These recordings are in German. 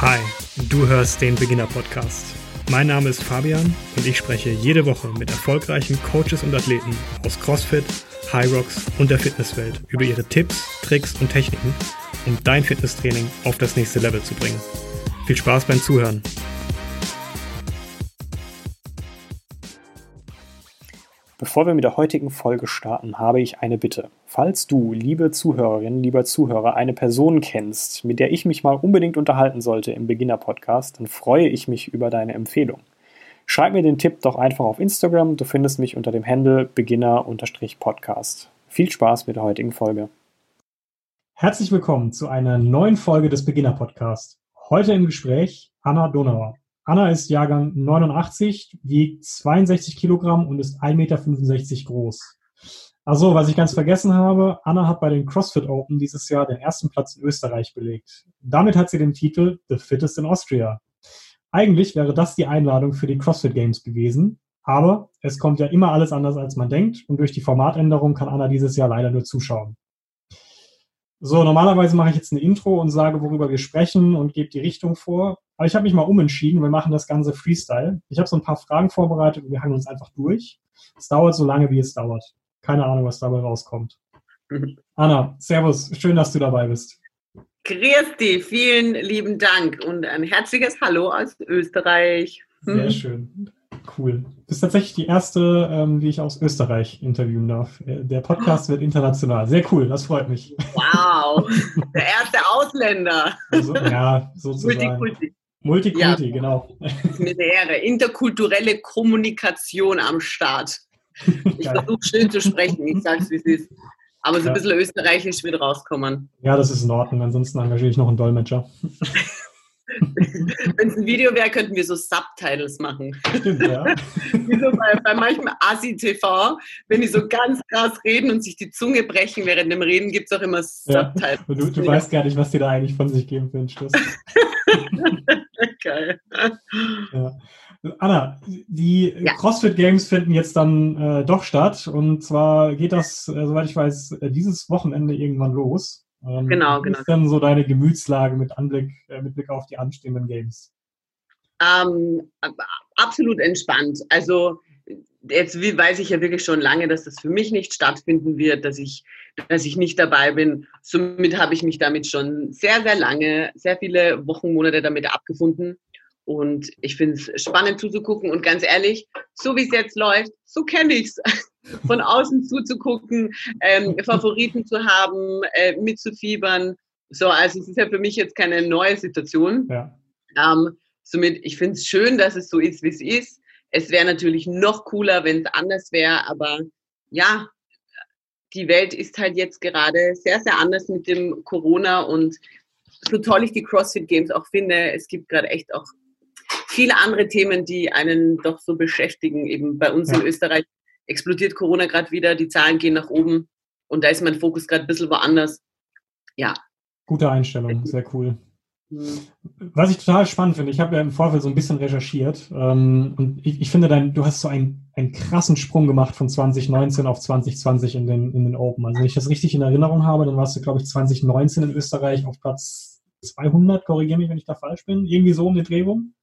Hi, du hörst den Beginner Podcast. Mein Name ist Fabian und ich spreche jede Woche mit erfolgreichen Coaches und Athleten aus CrossFit, High Rocks und der Fitnesswelt über ihre Tipps, Tricks und Techniken, um dein Fitnesstraining auf das nächste Level zu bringen. Viel Spaß beim Zuhören. Bevor wir mit der heutigen Folge starten, habe ich eine Bitte. Falls du, liebe Zuhörerin, lieber Zuhörer, eine Person kennst, mit der ich mich mal unbedingt unterhalten sollte im Beginner-Podcast, dann freue ich mich über deine Empfehlung. Schreib mir den Tipp doch einfach auf Instagram. Du findest mich unter dem Handle Beginner-Podcast. Viel Spaß mit der heutigen Folge. Herzlich willkommen zu einer neuen Folge des Beginner-Podcasts. Heute im Gespräch Anna Donauer. Anna ist Jahrgang 89, wiegt 62 Kilogramm und ist 1,65 Meter groß. Also, was ich ganz vergessen habe, Anna hat bei den CrossFit Open dieses Jahr den ersten Platz in Österreich belegt. Damit hat sie den Titel The Fittest in Austria. Eigentlich wäre das die Einladung für die CrossFit Games gewesen, aber es kommt ja immer alles anders, als man denkt und durch die Formatänderung kann Anna dieses Jahr leider nur zuschauen. So, normalerweise mache ich jetzt eine Intro und sage, worüber wir sprechen und gebe die Richtung vor. Aber ich habe mich mal umentschieden. Wir machen das Ganze Freestyle. Ich habe so ein paar Fragen vorbereitet und wir hangen uns einfach durch. Es dauert so lange, wie es dauert. Keine Ahnung, was dabei rauskommt. Mhm. Anna, Servus. Schön, dass du dabei bist. Dich. Vielen lieben Dank und ein herzliches Hallo aus Österreich. Sehr schön. Cool. Du bist tatsächlich die erste, ähm, die ich aus Österreich interviewen darf. Äh, der Podcast wird international. Sehr cool, das freut mich. Wow, der erste Ausländer. Also, ja, sozusagen. Multikulti. Multikulti, ja. genau. Das ist mir eine Ehre. Interkulturelle Kommunikation am Start. Ich versuche schön zu sprechen, ich sage es, wie es ist. Aber so ja. ein bisschen österreichisch wird rauskommen. Ja, das ist in Ordnung. Ansonsten engagiere ich noch einen Dolmetscher. Wenn es ein Video wäre, könnten wir so Subtitles machen. Stimmt, ja. Wie so bei, bei manchem Asi-TV, wenn die so ganz krass reden und sich die Zunge brechen während dem Reden, gibt es auch immer Subtitles. Ja. Du, du weißt gar nicht, was die da eigentlich von sich geben für einen Schluss. Geil. Ja. Anna, die ja. CrossFit Games finden jetzt dann äh, doch statt. Und zwar geht das, äh, soweit ich weiß, äh, dieses Wochenende irgendwann los. Ähm, genau, genau. Was ist denn so deine Gemütslage mit Anblick, äh, mit Blick auf die anstehenden Games? Ähm, absolut entspannt. Also jetzt weiß ich ja wirklich schon lange, dass das für mich nicht stattfinden wird, dass ich, dass ich nicht dabei bin. Somit habe ich mich damit schon sehr, sehr lange, sehr viele Wochen, Monate damit abgefunden. Und ich finde es spannend zuzugucken. Und ganz ehrlich, so wie es jetzt läuft, so kenne ich es. Von außen zuzugucken, ähm, Favoriten zu haben, äh, mitzufiebern. So, also es ist ja für mich jetzt keine neue Situation. Ja. Ähm, somit, ich finde es schön, dass es so ist, wie es ist. Es wäre natürlich noch cooler, wenn es anders wäre, aber ja, die Welt ist halt jetzt gerade sehr, sehr anders mit dem Corona und so toll ich die CrossFit Games auch finde, es gibt gerade echt auch viele andere Themen, die einen doch so beschäftigen. Eben bei uns ja. in Österreich explodiert Corona gerade wieder, die Zahlen gehen nach oben und da ist mein Fokus gerade ein bisschen woanders. Ja. Gute Einstellung, sehr cool. Mhm. Was ich total spannend finde, ich habe ja im Vorfeld so ein bisschen recherchiert ähm, und ich, ich, finde, dein, du hast so einen, einen krassen Sprung gemacht von 2019 auf 2020 in den, in den Open. Also wenn ich das richtig in Erinnerung habe, dann warst du, glaube ich, 2019 in Österreich auf Platz 200, korrigiere mich, wenn ich da falsch bin, irgendwie so um den Dreh rum.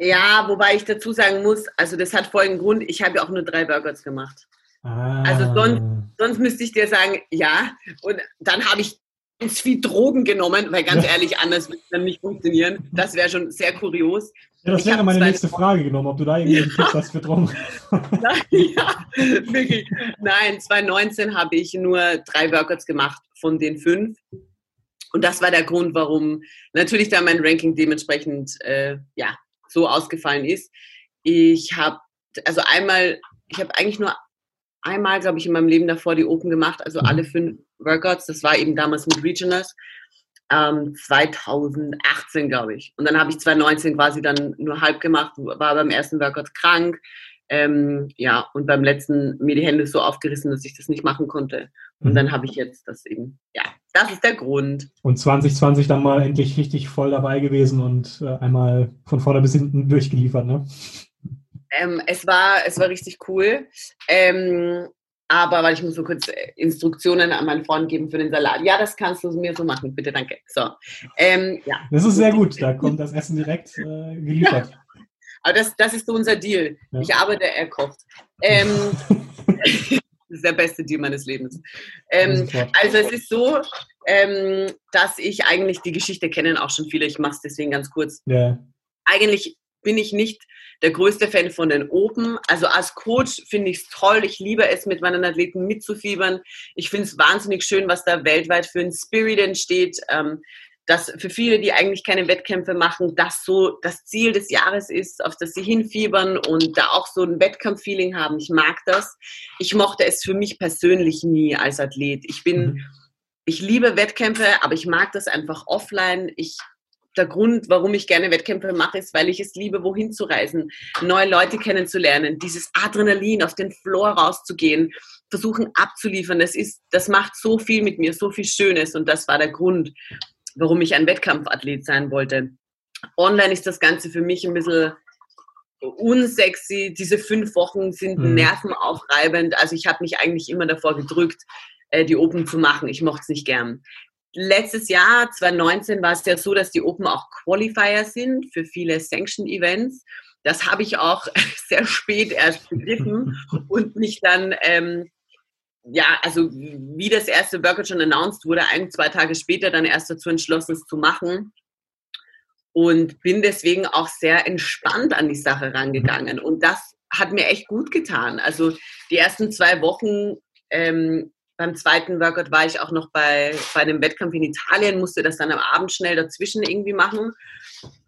Ja, wobei ich dazu sagen muss, also das hat folgenden Grund, ich habe ja auch nur drei Workouts gemacht. Ah. Also sonst, sonst müsste ich dir sagen, ja. Und dann habe ich ganz viel Drogen genommen, weil ganz ehrlich, anders würde es dann nicht funktionieren. Das wäre schon sehr kurios. Ja, das wäre meine nächste Frage genommen, ob du da irgendwie einen Tipps hast für Drogen. ja, wirklich. Nein, 2019 habe ich nur drei Workouts gemacht von den fünf. Und das war der Grund, warum natürlich da mein Ranking dementsprechend äh, ja, so ausgefallen ist. Ich habe, also einmal, ich habe eigentlich nur einmal, glaube ich, in meinem Leben davor die Open gemacht, also alle fünf Workouts. Das war eben damals mit Regionals. Ähm, 2018, glaube ich. Und dann habe ich 2019 quasi dann nur halb gemacht, war beim ersten Workout krank. Ähm, ja, und beim letzten mir die Hände so aufgerissen, dass ich das nicht machen konnte. Und mhm. dann habe ich jetzt das eben, ja, das ist der Grund. Und 2020 dann mal endlich richtig voll dabei gewesen und äh, einmal von vorne bis hinten durchgeliefert, ne? Ähm, es, war, es war richtig cool. Ähm, aber weil ich muss so kurz äh, Instruktionen an meinen Freund geben für den Salat. Ja, das kannst du mir so machen, bitte, danke. So, ähm, ja. Das ist sehr gut, da kommt das Essen direkt äh, geliefert. Ja. Aber das, das ist so unser Deal. Ja. Ich arbeite, er kocht. Das ist der beste Deal meines Lebens. Ähm, also es ist so, ähm, dass ich eigentlich die Geschichte kennen auch schon viele. Ich mache es deswegen ganz kurz. Ja. Eigentlich bin ich nicht der größte Fan von den Open. Also als Coach finde ich es toll. Ich liebe es, mit meinen Athleten mitzufiebern. Ich finde es wahnsinnig schön, was da weltweit für ein Spirit entsteht. Ähm, dass für viele, die eigentlich keine Wettkämpfe machen, das so das Ziel des Jahres ist, auf das sie hinfiebern und da auch so ein Wettkampffeeling haben. Ich mag das. Ich mochte es für mich persönlich nie als Athlet. Ich bin, mhm. ich liebe Wettkämpfe, aber ich mag das einfach offline. Ich der Grund, warum ich gerne Wettkämpfe mache, ist, weil ich es liebe, wohin zu reisen, neue Leute kennenzulernen, dieses Adrenalin auf den Floor rauszugehen, versuchen abzuliefern. Das ist, das macht so viel mit mir, so viel Schönes und das war der Grund, warum ich ein Wettkampfathlet sein wollte. Online ist das Ganze für mich ein bisschen unsexy. Diese fünf Wochen sind mhm. nervenaufreibend. Also ich habe mich eigentlich immer davor gedrückt, äh, die Open zu machen. Ich mochte es nicht gern. Letztes Jahr, 2019, war es ja so, dass die Open auch Qualifier sind für viele Sanction-Events. Das habe ich auch sehr spät erst begriffen und mich dann ähm, ja, also wie das erste Workout schon announced wurde, ein, zwei Tage später dann erst dazu entschlossen, es zu machen. Und bin deswegen auch sehr entspannt an die Sache rangegangen. Und das hat mir echt gut getan. Also die ersten zwei Wochen ähm, beim zweiten Workout war ich auch noch bei, bei einem Wettkampf in Italien, musste das dann am Abend schnell dazwischen irgendwie machen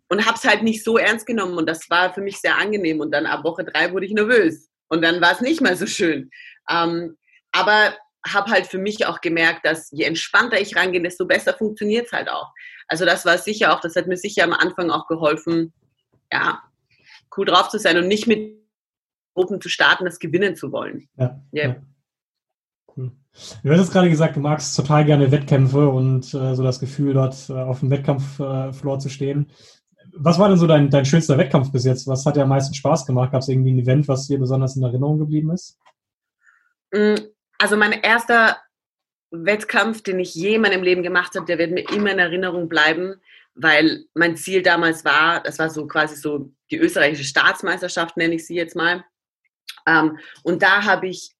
und habe es halt nicht so ernst genommen. Und das war für mich sehr angenehm. Und dann ab Woche drei wurde ich nervös. Und dann war es nicht mehr so schön. Ähm, aber habe halt für mich auch gemerkt, dass je entspannter ich rangehe, desto besser funktioniert es halt auch. Also das war sicher auch, das hat mir sicher am Anfang auch geholfen, ja, cool drauf zu sein und nicht mit Gruppen zu starten, das gewinnen zu wollen. Ja, yeah. ja. Cool. Du hast jetzt gerade gesagt, du magst total gerne Wettkämpfe und äh, so das Gefühl, dort äh, auf dem Wettkampffloor äh, zu stehen. Was war denn so dein, dein schönster Wettkampf bis jetzt? Was hat dir am meisten Spaß gemacht? Gab es irgendwie ein Event, was dir besonders in Erinnerung geblieben ist? Mm, also mein erster Wettkampf, den ich je in meinem Leben gemacht habe, der wird mir immer in Erinnerung bleiben, weil mein Ziel damals war, das war so quasi so die österreichische Staatsmeisterschaft, nenne ich sie jetzt mal. Ähm, und da habe ich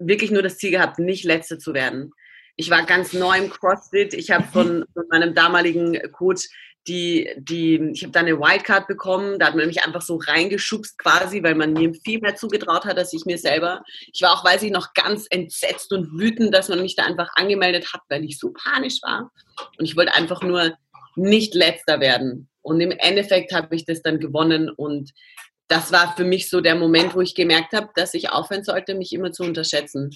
wirklich nur das Ziel gehabt, nicht Letzte zu werden. Ich war ganz neu im CrossFit. Ich habe von, von meinem damaligen Coach die, die, ich habe da eine Wildcard bekommen, da hat man mich einfach so reingeschubst quasi, weil man mir viel mehr zugetraut hat, als ich mir selber. Ich war auch, weiß ich noch, ganz entsetzt und wütend, dass man mich da einfach angemeldet hat, weil ich so panisch war. Und ich wollte einfach nur nicht letzter werden. Und im Endeffekt habe ich das dann gewonnen und das war für mich so der Moment, wo ich gemerkt habe, dass ich aufhören sollte, mich immer zu unterschätzen.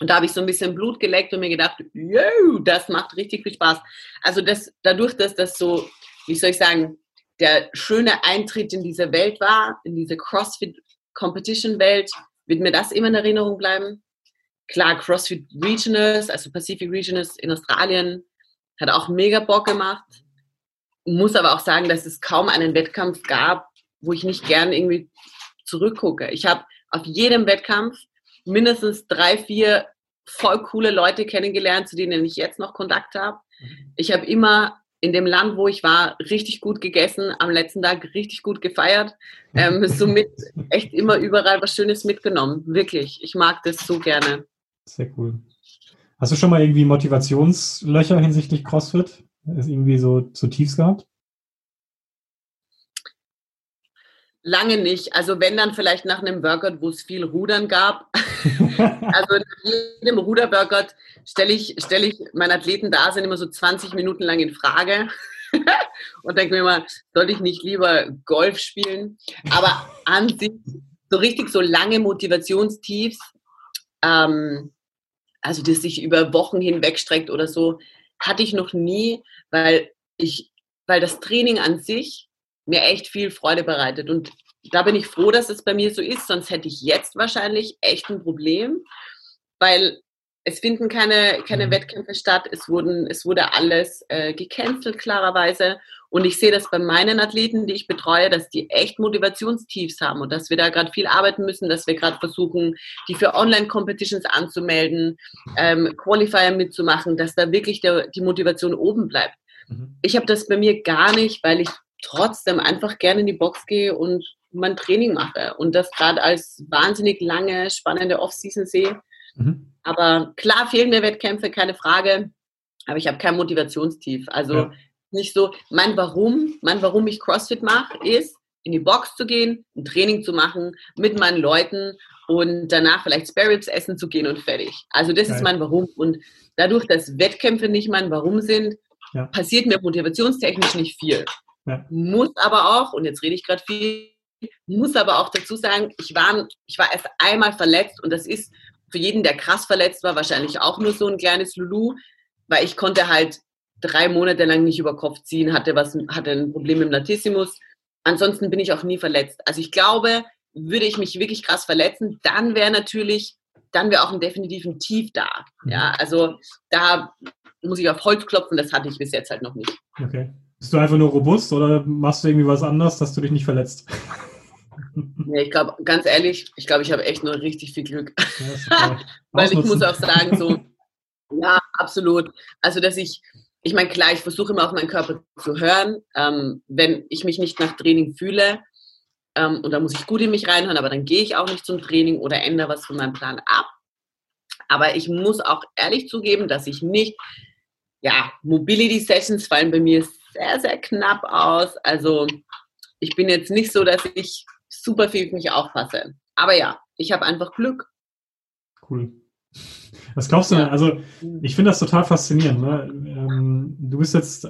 Und da habe ich so ein bisschen Blut geleckt und mir gedacht, yo, das macht richtig viel Spaß. Also das, dadurch, dass das so wie soll ich sagen, der schöne Eintritt in diese Welt war, in diese CrossFit-Competition-Welt, wird mir das immer in Erinnerung bleiben. Klar, CrossFit Regionals, also Pacific Regionals in Australien, hat auch mega Bock gemacht. Muss aber auch sagen, dass es kaum einen Wettkampf gab, wo ich nicht gern irgendwie zurückgucke. Ich habe auf jedem Wettkampf mindestens drei, vier voll coole Leute kennengelernt, zu denen ich jetzt noch Kontakt habe. Mhm. Ich habe immer in dem Land, wo ich war, richtig gut gegessen, am letzten Tag richtig gut gefeiert. Ähm, somit echt immer überall was Schönes mitgenommen. Wirklich. Ich mag das so gerne. Sehr cool. Hast du schon mal irgendwie Motivationslöcher hinsichtlich CrossFit? Ist irgendwie so zu tiefs gehabt? Lange nicht. Also wenn dann vielleicht nach einem Workout, wo es viel Rudern gab. also in jedem Ruder-Workout stelle ich, stell ich meinen Athleten da sind immer so 20 Minuten lang in Frage. und denke mir mal, sollte ich nicht lieber Golf spielen? Aber an sich so richtig so lange Motivationstiefs, ähm, also das sich über Wochen hinweg streckt oder so, hatte ich noch nie, weil ich, weil das Training an sich mir echt viel Freude bereitet. Und da bin ich froh, dass es bei mir so ist, sonst hätte ich jetzt wahrscheinlich echt ein Problem, weil es finden keine, keine mhm. Wettkämpfe statt. Es, wurden, es wurde alles äh, gecancelt, klarerweise. Und ich sehe das bei meinen Athleten, die ich betreue, dass die echt Motivationstiefs haben und dass wir da gerade viel arbeiten müssen, dass wir gerade versuchen, die für Online-Competitions anzumelden, ähm, Qualifier mitzumachen, dass da wirklich der, die Motivation oben bleibt. Mhm. Ich habe das bei mir gar nicht, weil ich trotzdem einfach gerne in die Box gehe und mein Training mache und das gerade als wahnsinnig lange, spannende Off-Season sehe. Mhm. Aber klar fehlen mir Wettkämpfe, keine Frage. Aber ich habe kein Motivationstief. Also ja. nicht so, mein Warum, mein Warum ich CrossFit mache, ist, in die Box zu gehen, ein Training zu machen mit meinen Leuten und danach vielleicht Spare Ribs essen zu gehen und fertig. Also das Geil. ist mein Warum. Und dadurch, dass Wettkämpfe nicht mein Warum sind, ja. passiert mir motivationstechnisch nicht viel. Ja. Muss aber auch, und jetzt rede ich gerade viel, muss aber auch dazu sagen, ich war, ich war erst einmal verletzt und das ist für jeden, der krass verletzt war, wahrscheinlich auch nur so ein kleines Lulu, weil ich konnte halt drei Monate lang nicht über Kopf ziehen, hatte was, hatte ein Problem im Latissimus. Ansonsten bin ich auch nie verletzt. Also ich glaube, würde ich mich wirklich krass verletzen, dann wäre natürlich, dann wäre auch ein definitiven Tief da. Ja, mhm. also da muss ich auf Holz klopfen, das hatte ich bis jetzt halt noch nicht. Okay. Bist du einfach nur robust oder machst du irgendwie was anderes, dass du dich nicht verletzt? Nee, ich glaube, ganz ehrlich, ich glaube, ich habe echt nur richtig viel Glück. Ja, Weil ich muss auch sagen, so, ja, absolut. Also, dass ich, ich meine, klar, ich versuche immer auf meinen Körper zu hören. Ähm, wenn ich mich nicht nach Training fühle, ähm, und da muss ich gut in mich reinhören, aber dann gehe ich auch nicht zum Training oder ändere was von meinem Plan ab. Aber ich muss auch ehrlich zugeben, dass ich nicht, ja, Mobility Sessions fallen bei mir sehr, sehr knapp aus. Also ich bin jetzt nicht so, dass ich super viel mich aufpasse. Aber ja, ich habe einfach Glück. Cool. Was glaubst du denn? Also, ich finde das total faszinierend. Ne? Ähm, du bist jetzt,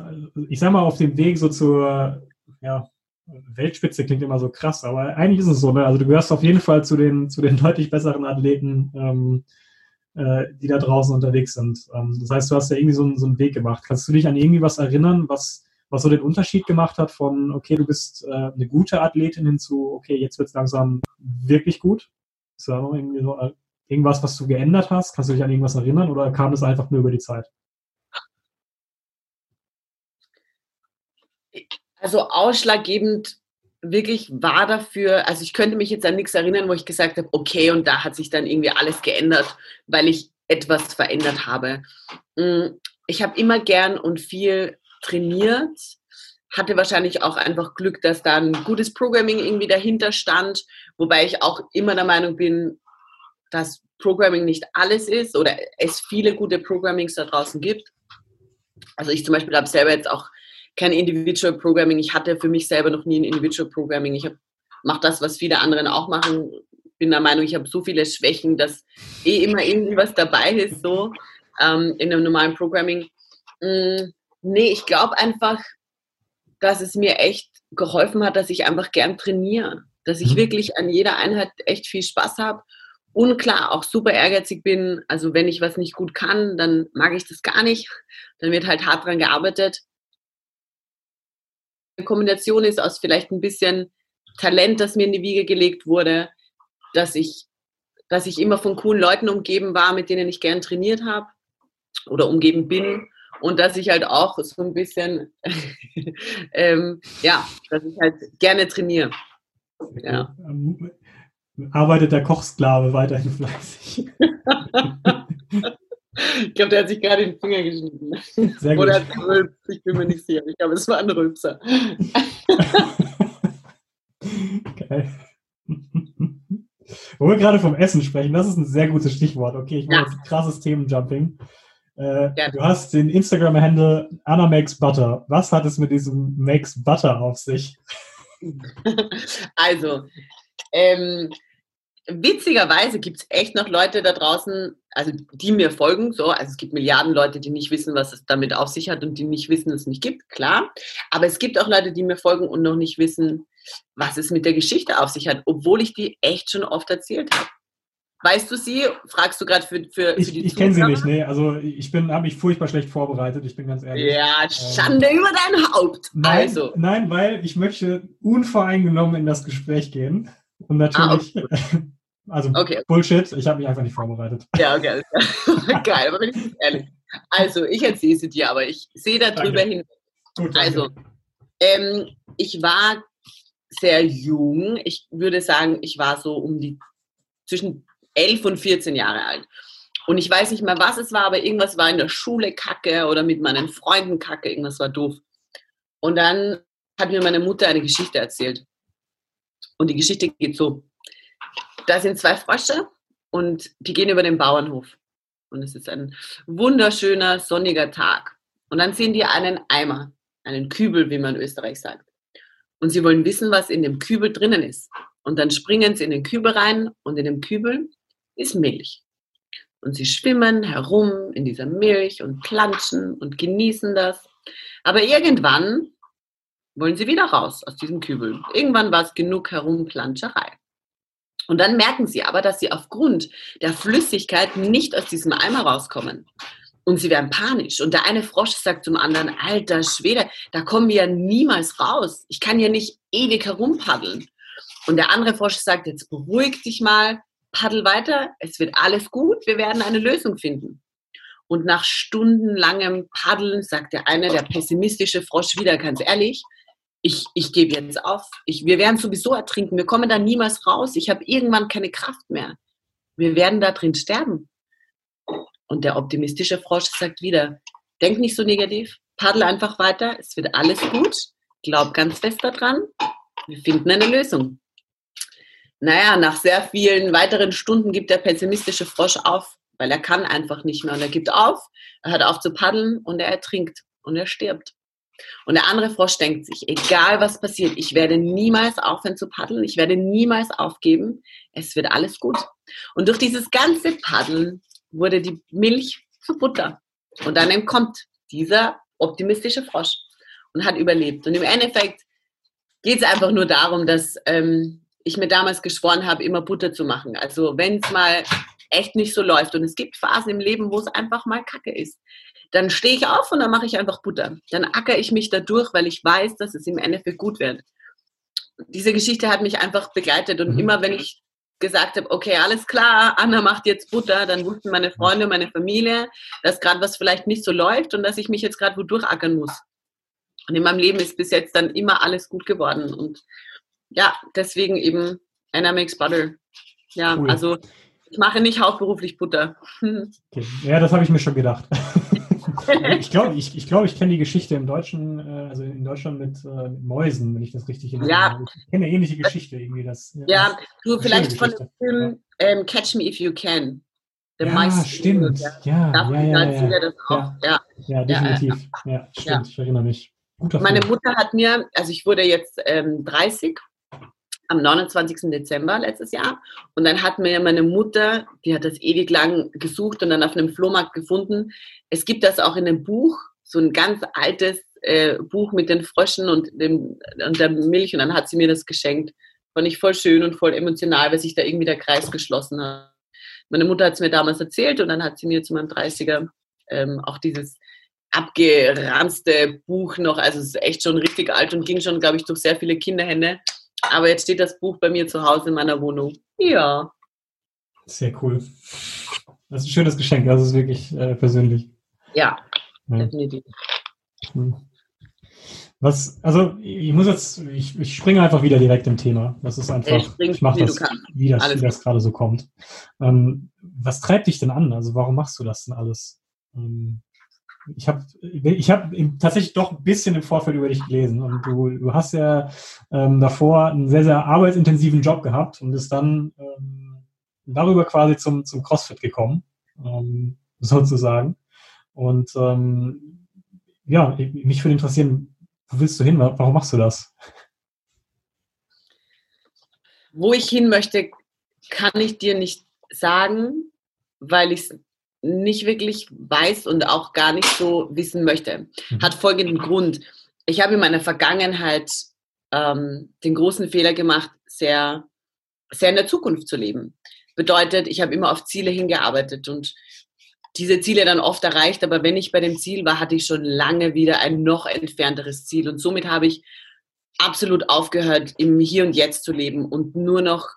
ich sag mal, auf dem Weg so zur ja, Weltspitze, klingt immer so krass, aber eigentlich ist es so. Ne? Also, du gehörst auf jeden Fall zu den, zu den deutlich besseren Athleten, ähm, äh, die da draußen unterwegs sind. Ähm, das heißt, du hast ja irgendwie so, so einen Weg gemacht. Kannst du dich an irgendwie was erinnern, was was so den Unterschied gemacht hat von, okay, du bist äh, eine gute Athletin hinzu, okay, jetzt wird es langsam wirklich gut? Ist da noch irgendwie so äh, irgendwas, was du geändert hast? Kannst du dich an irgendwas erinnern oder kam das einfach nur über die Zeit? Also ausschlaggebend wirklich war dafür, also ich könnte mich jetzt an nichts erinnern, wo ich gesagt habe, okay, und da hat sich dann irgendwie alles geändert, weil ich etwas verändert habe. Hm, ich habe immer gern und viel trainiert, hatte wahrscheinlich auch einfach Glück, dass da ein gutes Programming irgendwie dahinter stand, wobei ich auch immer der Meinung bin, dass Programming nicht alles ist oder es viele gute Programmings da draußen gibt. Also ich zum Beispiel habe selber jetzt auch kein Individual Programming. Ich hatte für mich selber noch nie ein Individual Programming. Ich mache das, was viele anderen auch machen. Bin der Meinung, ich habe so viele Schwächen, dass eh immer irgendwie was dabei ist, so ähm, in einem normalen Programming. Mm, Nee, ich glaube einfach, dass es mir echt geholfen hat, dass ich einfach gern trainiere. Dass ich mhm. wirklich an jeder Einheit echt viel Spaß habe. Und klar, auch super ehrgeizig bin. Also wenn ich was nicht gut kann, dann mag ich das gar nicht. Dann wird halt hart dran gearbeitet. Eine Kombination ist aus vielleicht ein bisschen Talent, das mir in die Wiege gelegt wurde, dass ich, dass ich immer von coolen Leuten umgeben war, mit denen ich gern trainiert habe oder umgeben bin und dass ich halt auch so ein bisschen, ähm, ja, dass ich halt gerne trainiere. Ja. Ähm, arbeitet der Kochsklave weiterhin fleißig? ich glaube, der hat sich gerade den Finger geschnitten. Sehr gut. Oder hat gerülpst, ich bin mir nicht sicher. Ich glaube, es war ein Rülpser. Geil. Wo wir gerade vom Essen sprechen, das ist ein sehr gutes Stichwort. Okay, ich mache ja. jetzt ein krasses Themenjumping. Äh, ja. Du hast den Instagram-Handle Anna Makes Butter. Was hat es mit diesem Makes Butter auf sich? Also, ähm, witzigerweise gibt es echt noch Leute da draußen, also die mir folgen, so, also es gibt Milliarden Leute, die nicht wissen, was es damit auf sich hat und die nicht wissen, dass es nicht gibt, klar. Aber es gibt auch Leute, die mir folgen und noch nicht wissen, was es mit der Geschichte auf sich hat, obwohl ich die echt schon oft erzählt habe. Weißt du sie? Fragst du gerade für, für, für ich, die Ich kenne sie nicht, nee. Also ich habe mich furchtbar schlecht vorbereitet, ich bin ganz ehrlich. Ja, Schande ähm, über dein Haupt. Nein, also. nein, weil ich möchte unvoreingenommen in das Gespräch gehen. Und natürlich, ah, Also okay. Bullshit, ich habe mich einfach nicht vorbereitet. Ja, okay. Geil, aber wenn ich ehrlich. Also, ich erzähle sie dir, aber ich sehe darüber hin. Gut, also, ähm, ich war sehr jung. Ich würde sagen, ich war so um die zwischen 11 und 14 Jahre alt. Und ich weiß nicht mehr, was es war, aber irgendwas war in der Schule kacke oder mit meinen Freunden kacke, irgendwas war doof. Und dann hat mir meine Mutter eine Geschichte erzählt. Und die Geschichte geht so. Da sind zwei Frösche und die gehen über den Bauernhof. Und es ist ein wunderschöner, sonniger Tag. Und dann sehen die einen Eimer, einen Kübel, wie man in Österreich sagt. Und sie wollen wissen, was in dem Kübel drinnen ist. Und dann springen sie in den Kübel rein und in dem Kübel ist Milch. Und sie schwimmen herum in dieser Milch und planschen und genießen das. Aber irgendwann wollen sie wieder raus aus diesem Kübel. Irgendwann war es genug Herumplanscherei. Und dann merken sie aber, dass sie aufgrund der Flüssigkeit nicht aus diesem Eimer rauskommen. Und sie werden panisch. Und der eine Frosch sagt zum anderen, alter Schwede, da kommen wir ja niemals raus. Ich kann ja nicht ewig herumpaddeln. Und der andere Frosch sagt, jetzt beruhig dich mal, paddel weiter, es wird alles gut, wir werden eine Lösung finden. Und nach stundenlangem Paddeln sagt der eine, der pessimistische Frosch wieder ganz ehrlich, ich, ich gebe jetzt auf. Ich, wir werden sowieso ertrinken. Wir kommen da niemals raus. Ich habe irgendwann keine Kraft mehr. Wir werden da drin sterben. Und der optimistische Frosch sagt wieder, denk nicht so negativ, paddel einfach weiter, es wird alles gut, glaub ganz fest daran, wir finden eine Lösung. Naja, nach sehr vielen weiteren Stunden gibt der pessimistische Frosch auf, weil er kann einfach nicht mehr und er gibt auf, er hört auf zu paddeln und er ertrinkt und er stirbt. Und der andere Frosch denkt sich, egal was passiert, ich werde niemals aufhören zu paddeln, ich werde niemals aufgeben, es wird alles gut. Und durch dieses ganze Paddeln wurde die Milch zu Butter. Und dann entkommt dieser optimistische Frosch und hat überlebt. Und im Endeffekt geht es einfach nur darum, dass ähm, ich mir damals geschworen habe, immer Butter zu machen. Also wenn es mal echt nicht so läuft und es gibt Phasen im Leben, wo es einfach mal Kacke ist, dann stehe ich auf und dann mache ich einfach Butter. Dann acker ich mich da durch, weil ich weiß, dass es im Endeffekt gut wird. Diese Geschichte hat mich einfach begleitet und mhm. immer wenn ich gesagt habe, okay, alles klar, Anna macht jetzt Butter, dann wussten meine Freunde, meine Familie, dass gerade was vielleicht nicht so läuft und dass ich mich jetzt gerade wo durchackern muss. Und in meinem Leben ist bis jetzt dann immer alles gut geworden. Und ja, deswegen eben Anna makes butter. Ja, cool. also ich mache nicht hauptberuflich Butter. Okay. Ja, das habe ich mir schon gedacht. ich glaube, ich, ich, glaub, ich kenne die Geschichte im Deutschen, äh, also in Deutschland mit, äh, mit Mäusen, wenn ich das richtig erinnere. Ja. Ich kenne eine ähnliche Geschichte irgendwie. Das, ja, das du vielleicht von dem Film ja. ähm, Catch Me If You Can. The ja, Mice stimmt. Ja, ja, ja, ja, ja. Ja. ja definitiv. Ja, stimmt. Ich erinnere mich. Guter Meine. Mutter hat mir, also ich wurde jetzt ähm, 30 am 29. Dezember letztes Jahr. Und dann hat mir meine Mutter, die hat das ewig lang gesucht und dann auf einem Flohmarkt gefunden. Es gibt das auch in einem Buch, so ein ganz altes äh, Buch mit den Fröschen und, dem, und der Milch. Und dann hat sie mir das geschenkt. Fand ich voll schön und voll emotional, weil sich da irgendwie der Kreis geschlossen hat. Meine Mutter hat es mir damals erzählt und dann hat sie mir zu meinem 30er ähm, auch dieses abgeranzte Buch noch, also es ist echt schon richtig alt und ging schon, glaube ich, durch sehr viele Kinderhände. Aber jetzt steht das Buch bei mir zu Hause in meiner Wohnung. Ja. Sehr cool. Das ist ein schönes Geschenk, das ist wirklich äh, persönlich. Ja, ja, definitiv. Hm. Was, also ich muss jetzt, ich, ich springe einfach wieder direkt im Thema. Das ist einfach, ich, ich mache das, wie das, wie das gerade so kommt. Ähm, was treibt dich denn an? Also warum machst du das denn alles? Ähm, ich habe ich hab tatsächlich doch ein bisschen im Vorfeld über dich gelesen und du, du hast ja ähm, davor einen sehr, sehr arbeitsintensiven Job gehabt und bist dann ähm, darüber quasi zum, zum CrossFit gekommen, ähm, sozusagen. Und ähm, ja, mich würde interessieren, wo willst du hin? Warum machst du das? Wo ich hin möchte, kann ich dir nicht sagen, weil ich es nicht wirklich weiß und auch gar nicht so wissen möchte. Mhm. Hat folgenden Grund. Ich habe in meiner Vergangenheit ähm, den großen Fehler gemacht, sehr, sehr in der Zukunft zu leben. Bedeutet, ich habe immer auf Ziele hingearbeitet und diese Ziele dann oft erreicht, aber wenn ich bei dem Ziel war, hatte ich schon lange wieder ein noch entfernteres Ziel und somit habe ich absolut aufgehört, im Hier und Jetzt zu leben und nur noch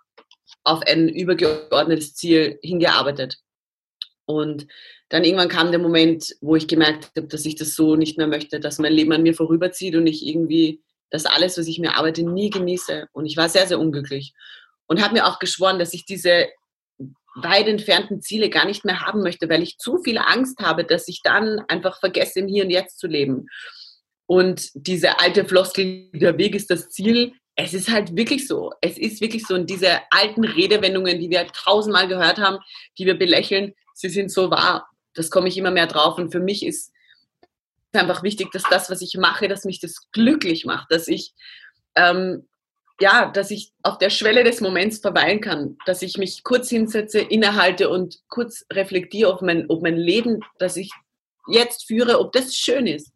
auf ein übergeordnetes Ziel hingearbeitet. Und dann irgendwann kam der Moment, wo ich gemerkt habe, dass ich das so nicht mehr möchte, dass mein Leben an mir vorüberzieht und ich irgendwie das alles, was ich mir arbeite, nie genieße. Und ich war sehr, sehr unglücklich. Und habe mir auch geschworen, dass ich diese weit entfernten Ziele gar nicht mehr haben möchte, weil ich zu viel Angst habe, dass ich dann einfach vergesse, im Hier und Jetzt zu leben. Und diese alte Floskel, der Weg ist das Ziel, es ist halt wirklich so. Es ist wirklich so. Und diese alten Redewendungen, die wir tausendmal gehört haben, die wir belächeln, sie sind so wahr. Das komme ich immer mehr drauf. Und für mich ist einfach wichtig, dass das, was ich mache, dass mich das glücklich macht, dass ich ähm, ja, dass ich auf der Schwelle des Moments verweilen kann, dass ich mich kurz hinsetze, innehalte und kurz reflektiere, ob mein, ob mein Leben, das ich jetzt führe, ob das schön ist.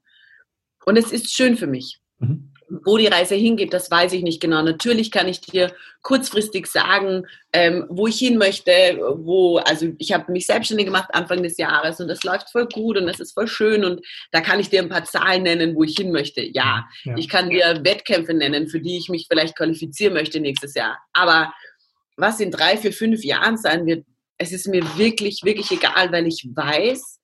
Und es ist schön für mich. Mhm. Wo die Reise hingeht, das weiß ich nicht genau. Natürlich kann ich dir kurzfristig sagen, ähm, wo ich hin möchte, wo, also ich habe mich selbstständig gemacht Anfang des Jahres und das läuft voll gut und das ist voll schön und da kann ich dir ein paar Zahlen nennen, wo ich hin möchte. Ja, ja. ich kann dir Wettkämpfe nennen, für die ich mich vielleicht qualifizieren möchte nächstes Jahr. Aber was in drei, vier, fünf Jahren sein wird, es ist mir wirklich, wirklich egal, weil ich weiß,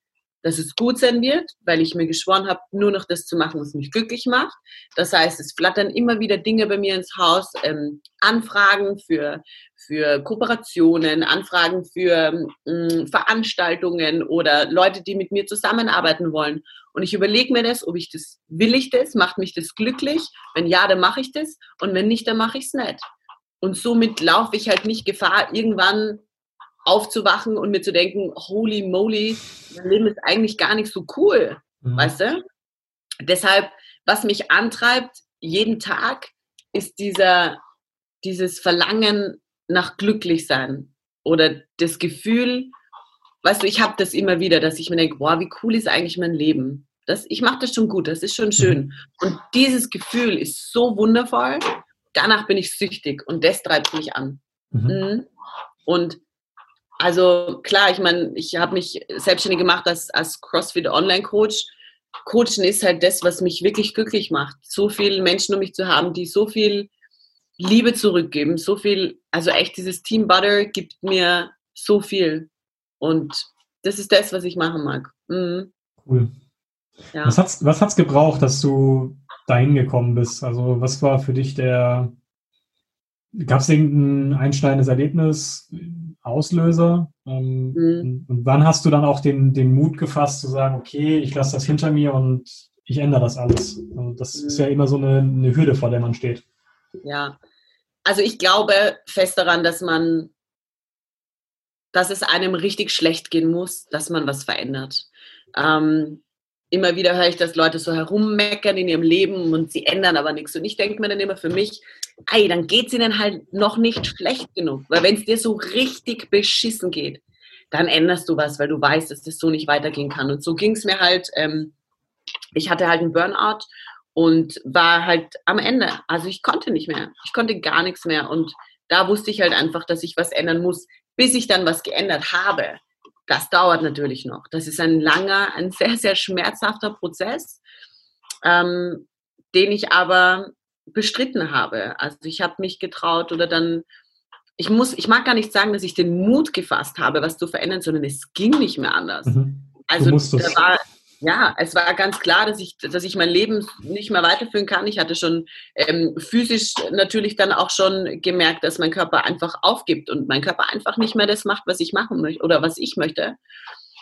dass es gut sein wird, weil ich mir geschworen habe, nur noch das zu machen, was mich glücklich macht. Das heißt, es flattern immer wieder Dinge bei mir ins Haus, ähm, Anfragen für, für Kooperationen, Anfragen für ähm, Veranstaltungen oder Leute, die mit mir zusammenarbeiten wollen. Und ich überlege mir das, ob ich das, will ich das, macht mich das glücklich? Wenn ja, dann mache ich das und wenn nicht, dann mache ich es nicht. Und somit laufe ich halt nicht Gefahr, irgendwann aufzuwachen und mir zu denken, holy moly, mein Leben ist eigentlich gar nicht so cool, mhm. weißt du? Deshalb, was mich antreibt jeden Tag, ist dieser, dieses Verlangen nach Glücklichsein oder das Gefühl, weißt du, ich habe das immer wieder, dass ich mir denke, wow, wie cool ist eigentlich mein Leben? Das, ich mache das schon gut, das ist schon schön. Mhm. Und dieses Gefühl ist so wundervoll, danach bin ich süchtig und das treibt mich an. Mhm. mhm. Und also klar, ich meine, ich habe mich selbstständig gemacht als, als CrossFit Online Coach. Coachen ist halt das, was mich wirklich glücklich macht. So viele Menschen um mich zu haben, die so viel Liebe zurückgeben, so viel, also echt dieses Team Butter gibt mir so viel. Und das ist das, was ich machen mag. Mhm. Cool. Ja. Was hat's, was hat's gebraucht, dass du dahin gekommen bist? Also was war für dich der, gab es irgendein einschneidendes Erlebnis, Auslöser? Ähm, mhm. und, wann hast du dann auch den, den Mut gefasst zu sagen, okay, ich lasse das hinter mir und ich ändere das alles? Also das mhm. ist ja immer so eine, eine Hürde, vor der man steht. Ja, also ich glaube fest daran, dass man, dass es einem richtig schlecht gehen muss, dass man was verändert. Ähm, immer wieder höre ich, dass Leute so herummeckern in ihrem Leben und sie ändern aber nichts. Und ich denke mir dann immer für mich, ey, dann geht es ihnen halt noch nicht schlecht genug. Weil wenn es dir so richtig beschissen geht, dann änderst du was, weil du weißt, dass das so nicht weitergehen kann. Und so ging es mir halt, ähm, ich hatte halt einen Burnout und war halt am Ende. Also ich konnte nicht mehr. Ich konnte gar nichts mehr. Und da wusste ich halt einfach, dass ich was ändern muss, bis ich dann was geändert habe. Das dauert natürlich noch. Das ist ein langer, ein sehr, sehr schmerzhafter Prozess, ähm, den ich aber bestritten habe. Also ich habe mich getraut oder dann, ich muss, ich mag gar nicht sagen, dass ich den Mut gefasst habe, was zu verändern, sondern es ging nicht mehr anders. Mhm. Also da war, ja, es war ganz klar, dass ich, dass ich mein Leben nicht mehr weiterführen kann. Ich hatte schon ähm, physisch natürlich dann auch schon gemerkt, dass mein Körper einfach aufgibt und mein Körper einfach nicht mehr das macht, was ich machen möchte oder was ich möchte.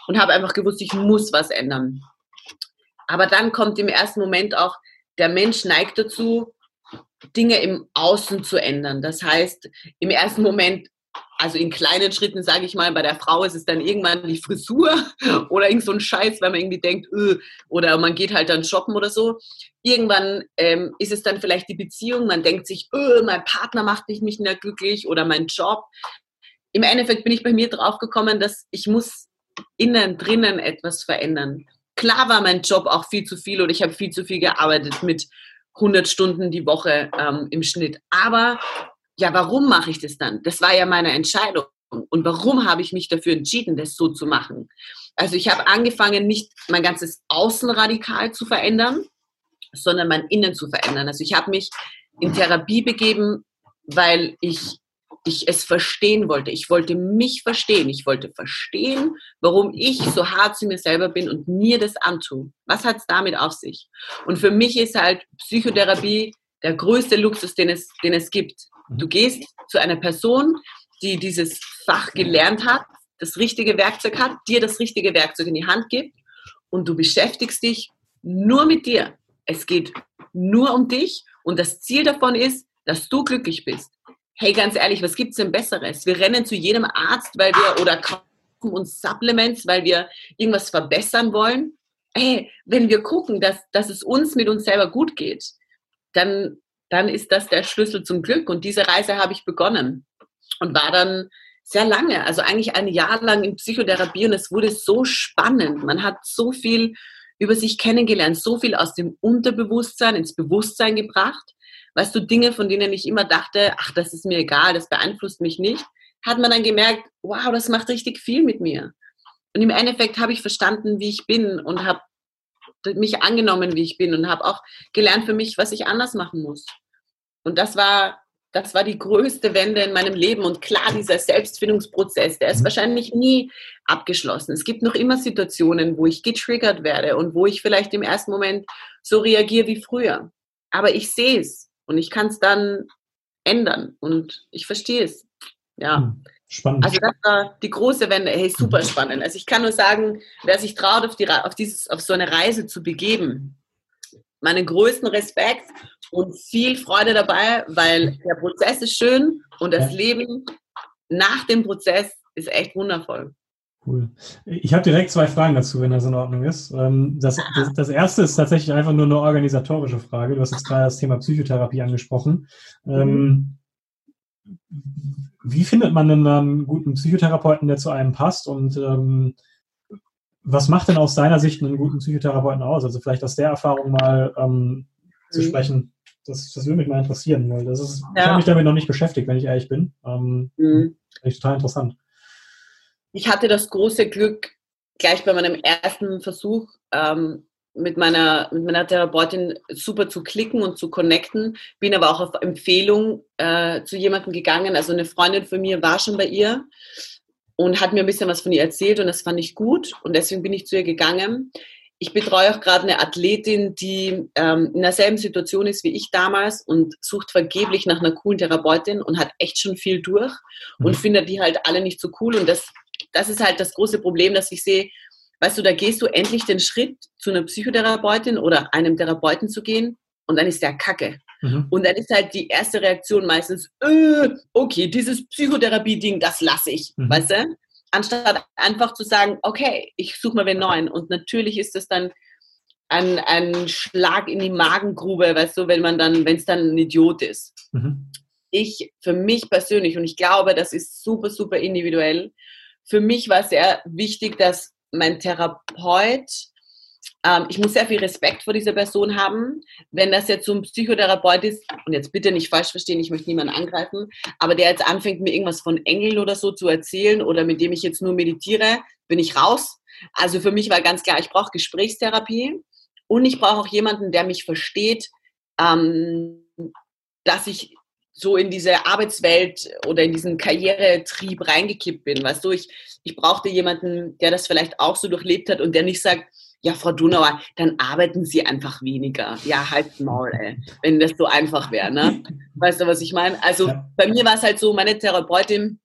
Und habe einfach gewusst, ich muss was ändern. Aber dann kommt im ersten Moment auch, der Mensch neigt dazu, Dinge im Außen zu ändern. Das heißt, im ersten Moment also in kleinen Schritten, sage ich mal, bei der Frau ist es dann irgendwann die Frisur oder irgend so ein Scheiß, weil man irgendwie denkt, öh, oder man geht halt dann shoppen oder so. Irgendwann ähm, ist es dann vielleicht die Beziehung, man denkt sich, öh, mein Partner macht mich nicht mehr glücklich oder mein Job. Im Endeffekt bin ich bei mir drauf gekommen, dass ich muss innen drinnen etwas verändern. Klar war mein Job auch viel zu viel oder ich habe viel zu viel gearbeitet mit 100 Stunden die Woche ähm, im Schnitt. Aber ja, warum mache ich das dann? Das war ja meine Entscheidung. Und warum habe ich mich dafür entschieden, das so zu machen? Also ich habe angefangen, nicht mein ganzes Außen radikal zu verändern, sondern mein Innen zu verändern. Also ich habe mich in Therapie begeben, weil ich ich es verstehen wollte. Ich wollte mich verstehen. Ich wollte verstehen, warum ich so hart zu mir selber bin und mir das antue. Was hat es damit auf sich? Und für mich ist halt Psychotherapie der größte Luxus, den es, den es gibt. Du gehst zu einer Person, die dieses Fach gelernt hat, das richtige Werkzeug hat, dir das richtige Werkzeug in die Hand gibt und du beschäftigst dich nur mit dir. Es geht nur um dich und das Ziel davon ist, dass du glücklich bist. Hey, ganz ehrlich, was gibt's denn Besseres? Wir rennen zu jedem Arzt, weil wir oder kaufen uns Supplements, weil wir irgendwas verbessern wollen. Hey, wenn wir gucken, dass, dass es uns mit uns selber gut geht, dann, dann ist das der Schlüssel zum Glück. Und diese Reise habe ich begonnen und war dann sehr lange, also eigentlich ein Jahr lang in Psychotherapie und es wurde so spannend. Man hat so viel über sich kennengelernt, so viel aus dem Unterbewusstsein ins Bewusstsein gebracht. Weißt du, Dinge, von denen ich immer dachte, ach, das ist mir egal, das beeinflusst mich nicht, hat man dann gemerkt, wow, das macht richtig viel mit mir. Und im Endeffekt habe ich verstanden, wie ich bin und habe mich angenommen, wie ich bin und habe auch gelernt für mich, was ich anders machen muss. Und das war, das war die größte Wende in meinem Leben. Und klar, dieser Selbstfindungsprozess, der ist mhm. wahrscheinlich nie abgeschlossen. Es gibt noch immer Situationen, wo ich getriggert werde und wo ich vielleicht im ersten Moment so reagiere wie früher. Aber ich sehe es und ich kann es dann ändern und ich verstehe es. Ja. Hm, spannend. Also das war die große Wende. Hey, super mhm. spannend. Also ich kann nur sagen, wer sich traut, auf, die, auf, dieses, auf so eine Reise zu begeben, meinen größten Respekt und viel Freude dabei, weil der Prozess ist schön und das Leben nach dem Prozess ist echt wundervoll. Cool. Ich habe direkt zwei Fragen dazu, wenn das in Ordnung ist. Ähm, das, das, das, erste ist tatsächlich einfach nur eine organisatorische Frage. Du hast jetzt gerade das Thema Psychotherapie angesprochen. Ähm, wie findet man denn einen guten Psychotherapeuten, der zu einem passt? Und ähm, was macht denn aus deiner Sicht einen guten Psychotherapeuten aus? Also vielleicht aus der Erfahrung mal ähm, zu mhm. sprechen. Das, das würde mich mal interessieren, weil das ist, ja. ich habe mich damit noch nicht beschäftigt, wenn ich ehrlich bin. Ähm, mhm. Finde ich total interessant ich hatte das große Glück, gleich bei meinem ersten Versuch ähm, mit, meiner, mit meiner Therapeutin super zu klicken und zu connecten. Bin aber auch auf Empfehlung äh, zu jemandem gegangen. Also eine Freundin von mir war schon bei ihr und hat mir ein bisschen was von ihr erzählt und das fand ich gut und deswegen bin ich zu ihr gegangen. Ich betreue auch gerade eine Athletin, die ähm, in derselben Situation ist wie ich damals und sucht vergeblich nach einer coolen Therapeutin und hat echt schon viel durch und mhm. findet die halt alle nicht so cool und das das ist halt das große Problem, dass ich sehe, weißt du, da gehst du endlich den Schritt zu einer Psychotherapeutin oder einem Therapeuten zu gehen und dann ist der Kacke. Mhm. Und dann ist halt die erste Reaktion meistens, äh, okay, dieses Psychotherapie-Ding, das lasse ich, mhm. weißt du? Anstatt einfach zu sagen, okay, ich suche mal wen neuen. Und natürlich ist das dann ein, ein Schlag in die Magengrube, weißt du, wenn man dann, wenn es dann ein Idiot ist. Mhm. Ich, für mich persönlich, und ich glaube, das ist super, super individuell, für mich war sehr wichtig, dass mein Therapeut, ähm, ich muss sehr viel Respekt vor dieser Person haben. Wenn das jetzt so ein Psychotherapeut ist, und jetzt bitte nicht falsch verstehen, ich möchte niemanden angreifen, aber der jetzt anfängt, mir irgendwas von Engeln oder so zu erzählen oder mit dem ich jetzt nur meditiere, bin ich raus. Also für mich war ganz klar, ich brauche Gesprächstherapie und ich brauche auch jemanden, der mich versteht, ähm, dass ich so in diese Arbeitswelt oder in diesen Karrieretrieb reingekippt bin. Weißt du, ich, ich brauchte jemanden, der das vielleicht auch so durchlebt hat und der nicht sagt, ja, Frau Dunauer, dann arbeiten Sie einfach weniger. Ja, halt Maul, ey, wenn das so einfach wäre. Ne? Weißt du, was ich meine? Also ja. bei mir war es halt so, meine Therapeutin,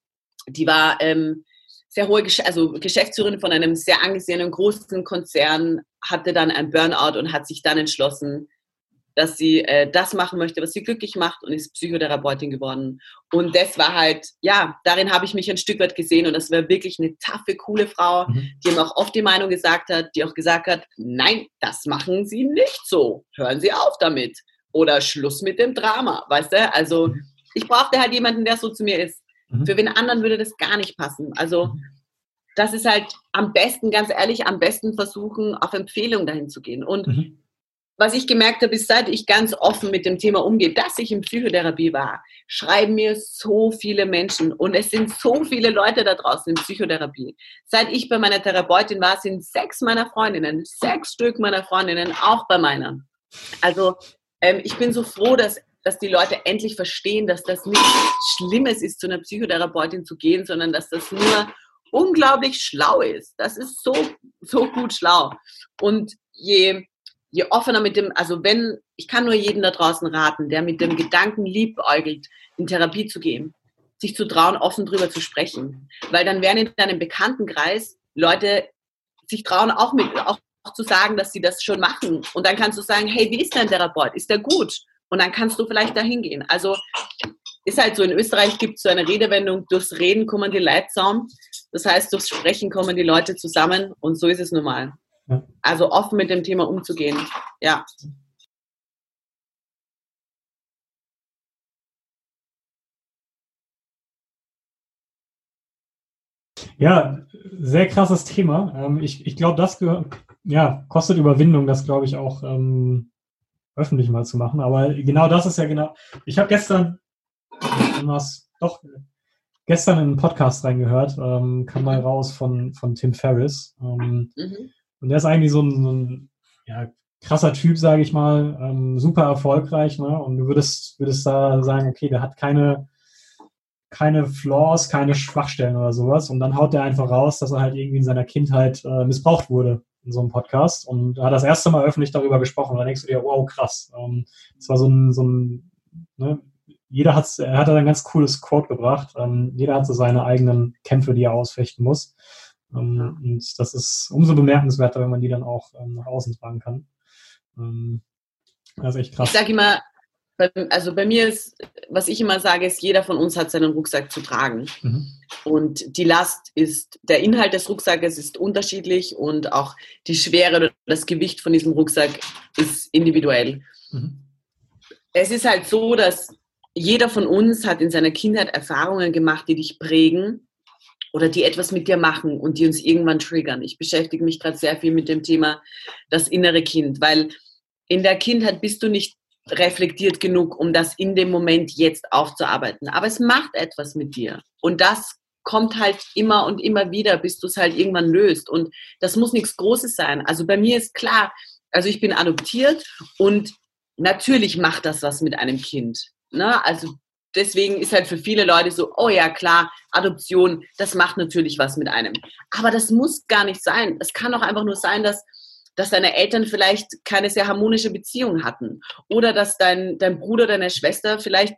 die war ähm, sehr hohe, Gesch also Geschäftsführerin von einem sehr angesehenen großen Konzern, hatte dann ein Burnout und hat sich dann entschlossen, dass sie äh, das machen möchte, was sie glücklich macht und ist Psychotherapeutin geworden. Und das war halt, ja, darin habe ich mich ein Stück weit gesehen und das war wirklich eine taffe, coole Frau, mhm. die mir auch oft die Meinung gesagt hat, die auch gesagt hat, nein, das machen Sie nicht so. Hören Sie auf damit. Oder Schluss mit dem Drama, weißt du? Also ich brauchte halt jemanden, der so zu mir ist. Mhm. Für wen anderen würde das gar nicht passen. Also das ist halt am besten, ganz ehrlich, am besten versuchen, auf Empfehlung dahin zu gehen. Und mhm was ich gemerkt habe, ist, seit ich ganz offen mit dem Thema umgehe, dass ich in Psychotherapie war, schreiben mir so viele Menschen und es sind so viele Leute da draußen in Psychotherapie. Seit ich bei meiner Therapeutin war, sind sechs meiner Freundinnen, sechs Stück meiner Freundinnen auch bei meiner. Also ähm, ich bin so froh, dass, dass die Leute endlich verstehen, dass das nichts Schlimmes ist, zu einer Psychotherapeutin zu gehen, sondern dass das nur unglaublich schlau ist. Das ist so, so gut schlau. Und je, je offener mit dem, also wenn, ich kann nur jedem da draußen raten, der mit dem Gedanken liebäugelt, in Therapie zu gehen, sich zu trauen, offen drüber zu sprechen. Weil dann werden in deinem Bekanntenkreis Leute sich trauen, auch mit, auch zu sagen, dass sie das schon machen. Und dann kannst du sagen, hey, wie ist dein Therapeut? Ist der gut? Und dann kannst du vielleicht dahin gehen. Also ist halt so, in Österreich gibt es so eine Redewendung, durchs Reden kommen die Leute zusammen. Das heißt, durchs Sprechen kommen die Leute zusammen und so ist es normal. Ja. Also offen mit dem Thema umzugehen. Ja. Ja, sehr krasses Thema. Ähm, ich, ich glaube, das ja, kostet Überwindung, das glaube ich auch ähm, öffentlich mal zu machen. Aber genau das ist ja genau. Ich habe gestern was doch gestern in einen Podcast reingehört, ähm, kam mal raus von, von Tim Ferriss. Ähm, mhm. Und der ist eigentlich so ein, so ein ja, krasser Typ, sage ich mal, ähm, super erfolgreich. Ne? Und du würdest, würdest da sagen, okay, der hat keine keine Flaws, keine Schwachstellen oder sowas. Und dann haut der einfach raus, dass er halt irgendwie in seiner Kindheit äh, missbraucht wurde in so einem Podcast. Und hat das erste Mal öffentlich darüber gesprochen. Und dann denkst du dir, wow, krass. Ähm, das war so ein, so ein ne? jeder hat, er hat ein ganz cooles Quote gebracht. Ähm, jeder hat so seine eigenen Kämpfe, die er ausfechten muss. Ähm, und das ist umso bemerkenswerter, wenn man die dann auch ähm, nach außen tragen kann. Ähm, das ist echt krass. Ich sage immer, also bei mir ist, was ich immer sage, ist, jeder von uns hat seinen Rucksack zu tragen. Mhm. Und die Last ist, der Inhalt des Rucksackes ist unterschiedlich und auch die Schwere oder das Gewicht von diesem Rucksack ist individuell. Mhm. Es ist halt so, dass jeder von uns hat in seiner Kindheit Erfahrungen gemacht, die dich prägen oder die etwas mit dir machen und die uns irgendwann triggern. Ich beschäftige mich gerade sehr viel mit dem Thema das innere Kind, weil in der Kindheit bist du nicht reflektiert genug, um das in dem Moment jetzt aufzuarbeiten. Aber es macht etwas mit dir. Und das kommt halt immer und immer wieder, bis du es halt irgendwann löst. Und das muss nichts Großes sein. Also bei mir ist klar, also ich bin adoptiert und natürlich macht das was mit einem Kind. Ne? Also deswegen ist halt für viele Leute so, oh ja, klar, Adoption, das macht natürlich was mit einem. Aber das muss gar nicht sein. Es kann auch einfach nur sein, dass dass deine Eltern vielleicht keine sehr harmonische Beziehung hatten oder dass dein, dein Bruder, deine Schwester vielleicht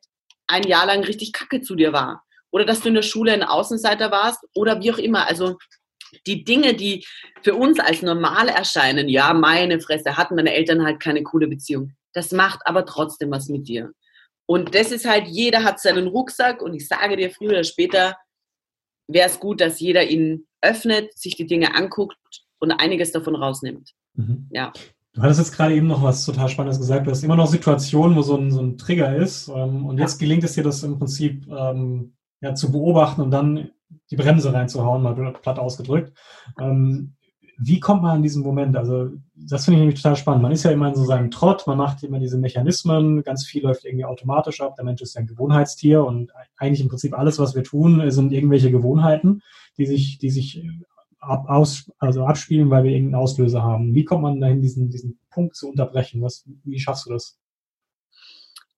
ein Jahr lang richtig kacke zu dir war oder dass du in der Schule ein Außenseiter warst oder wie auch immer. Also die Dinge, die für uns als normal erscheinen, ja, meine Fresse, hatten meine Eltern halt keine coole Beziehung. Das macht aber trotzdem was mit dir. Und das ist halt, jeder hat seinen Rucksack und ich sage dir, früher oder später wäre es gut, dass jeder ihn öffnet, sich die Dinge anguckt und einiges davon rausnimmt. Mhm. Ja. Du hattest jetzt gerade eben noch was total Spannendes gesagt. Du hast immer noch Situationen, wo so ein, so ein Trigger ist. Ähm, und jetzt gelingt es dir, das im Prinzip ähm, ja, zu beobachten und dann die Bremse reinzuhauen, mal platt ausgedrückt. Ähm, wie kommt man an diesen Moment? Also, das finde ich nämlich total spannend. Man ist ja immer in so seinem Trott, man macht immer diese Mechanismen, ganz viel läuft irgendwie automatisch ab. Der Mensch ist ja ein Gewohnheitstier und eigentlich im Prinzip alles, was wir tun, sind irgendwelche Gewohnheiten, die sich, die sich ab, aus, also abspielen, weil wir irgendeinen Auslöser haben. Wie kommt man dahin, diesen, diesen Punkt zu unterbrechen? Was, wie schaffst du das?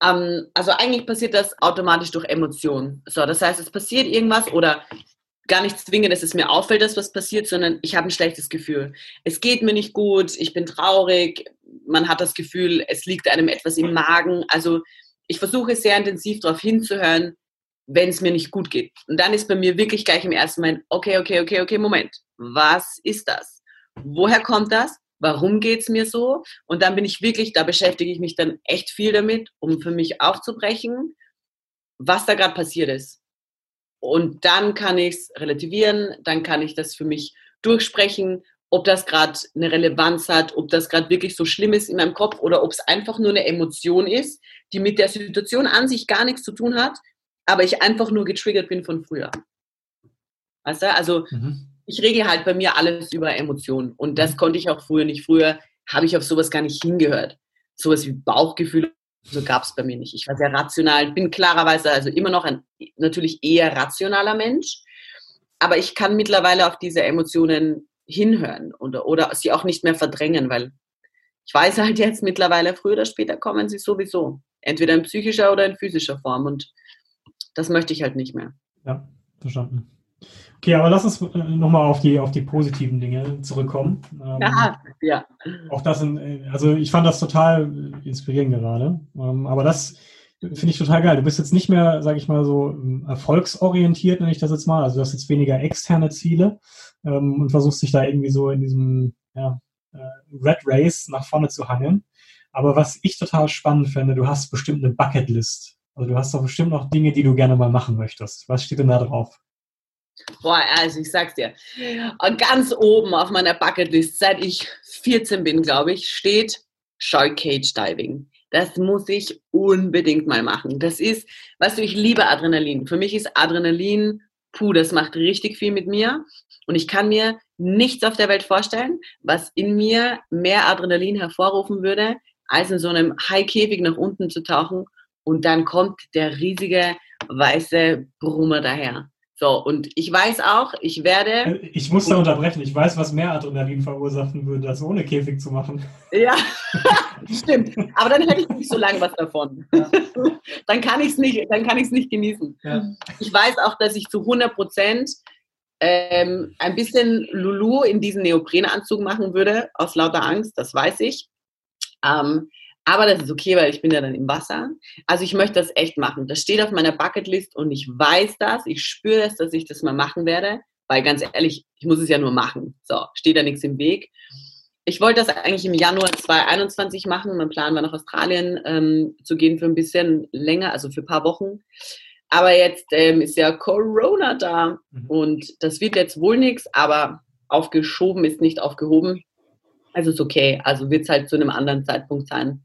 Ähm, also eigentlich passiert das automatisch durch Emotionen. So, das heißt, es passiert irgendwas oder gar nicht zwingend, dass es mir auffällt, dass was passiert, sondern ich habe ein schlechtes Gefühl. Es geht mir nicht gut, ich bin traurig, man hat das Gefühl, es liegt einem etwas im Magen. Also ich versuche sehr intensiv darauf hinzuhören, wenn es mir nicht gut geht. Und dann ist bei mir wirklich gleich im ersten Moment, okay, okay, okay, okay, Moment, was ist das? Woher kommt das? Warum geht es mir so? Und dann bin ich wirklich, da beschäftige ich mich dann echt viel damit, um für mich aufzubrechen, was da gerade passiert ist. Und dann kann ich es relativieren, dann kann ich das für mich durchsprechen, ob das gerade eine Relevanz hat, ob das gerade wirklich so schlimm ist in meinem Kopf oder ob es einfach nur eine Emotion ist, die mit der Situation an sich gar nichts zu tun hat, aber ich einfach nur getriggert bin von früher. Weißt du? Also mhm. ich regle halt bei mir alles über Emotionen und das mhm. konnte ich auch früher nicht. Früher habe ich auf sowas gar nicht hingehört. Sowas wie Bauchgefühl, so gab es bei mir nicht. Ich war sehr rational, bin klarerweise also immer noch ein natürlich eher rationaler Mensch, aber ich kann mittlerweile auf diese Emotionen hinhören oder, oder sie auch nicht mehr verdrängen, weil ich weiß halt jetzt mittlerweile, früher oder später kommen sie sowieso. Entweder in psychischer oder in physischer Form. Und das möchte ich halt nicht mehr. Ja, verstanden. Okay, aber lass uns äh, nochmal auf die, auf die positiven Dinge zurückkommen. Ähm, ja, ja. Auch das, in, also ich fand das total inspirierend gerade. Ähm, aber das finde ich total geil. Du bist jetzt nicht mehr, sage ich mal, so ähm, erfolgsorientiert, nenne ich das jetzt mal. Also du hast jetzt weniger externe Ziele ähm, und versuchst dich da irgendwie so in diesem ja, äh, Red Race nach vorne zu hangeln. Aber was ich total spannend finde, du hast bestimmt eine Bucketlist. Also du hast doch bestimmt noch Dinge, die du gerne mal machen möchtest. Was steht denn da drauf? Boah, also ich sag's dir, ganz oben auf meiner Bucketlist, seit ich 14 bin, glaube ich, steht Shark Cage Diving. Das muss ich unbedingt mal machen. Das ist, weißt du, ich liebe Adrenalin. Für mich ist Adrenalin, puh, das macht richtig viel mit mir. Und ich kann mir nichts auf der Welt vorstellen, was in mir mehr Adrenalin hervorrufen würde, als in so einem High-Käfig nach unten zu tauchen und dann kommt der riesige weiße Brummer daher. So, und ich weiß auch, ich werde. Äh, ich muss da unterbrechen. Ich weiß, was mehr Adrenalin verursachen würde, das ohne Käfig zu machen. Ja, stimmt. Aber dann hätte ich nicht so lange was davon. Ja. dann kann ich es nicht, nicht genießen. Ja. Ich weiß auch, dass ich zu 100 Prozent ähm, ein bisschen Lulu in diesen Neoprenanzug machen würde, aus lauter Angst, das weiß ich. Ähm, aber das ist okay, weil ich bin ja dann im Wasser. Also ich möchte das echt machen. Das steht auf meiner Bucketlist und ich weiß das, ich spüre es, dass ich das mal machen werde, weil ganz ehrlich, ich muss es ja nur machen. So, steht da nichts im Weg. Ich wollte das eigentlich im Januar 2021 machen. Mein Plan war nach Australien ähm, zu gehen für ein bisschen länger, also für ein paar Wochen. Aber jetzt ähm, ist ja Corona da mhm. und das wird jetzt wohl nichts, aber aufgeschoben ist nicht aufgehoben. Also ist okay. Also wird es halt zu einem anderen Zeitpunkt sein.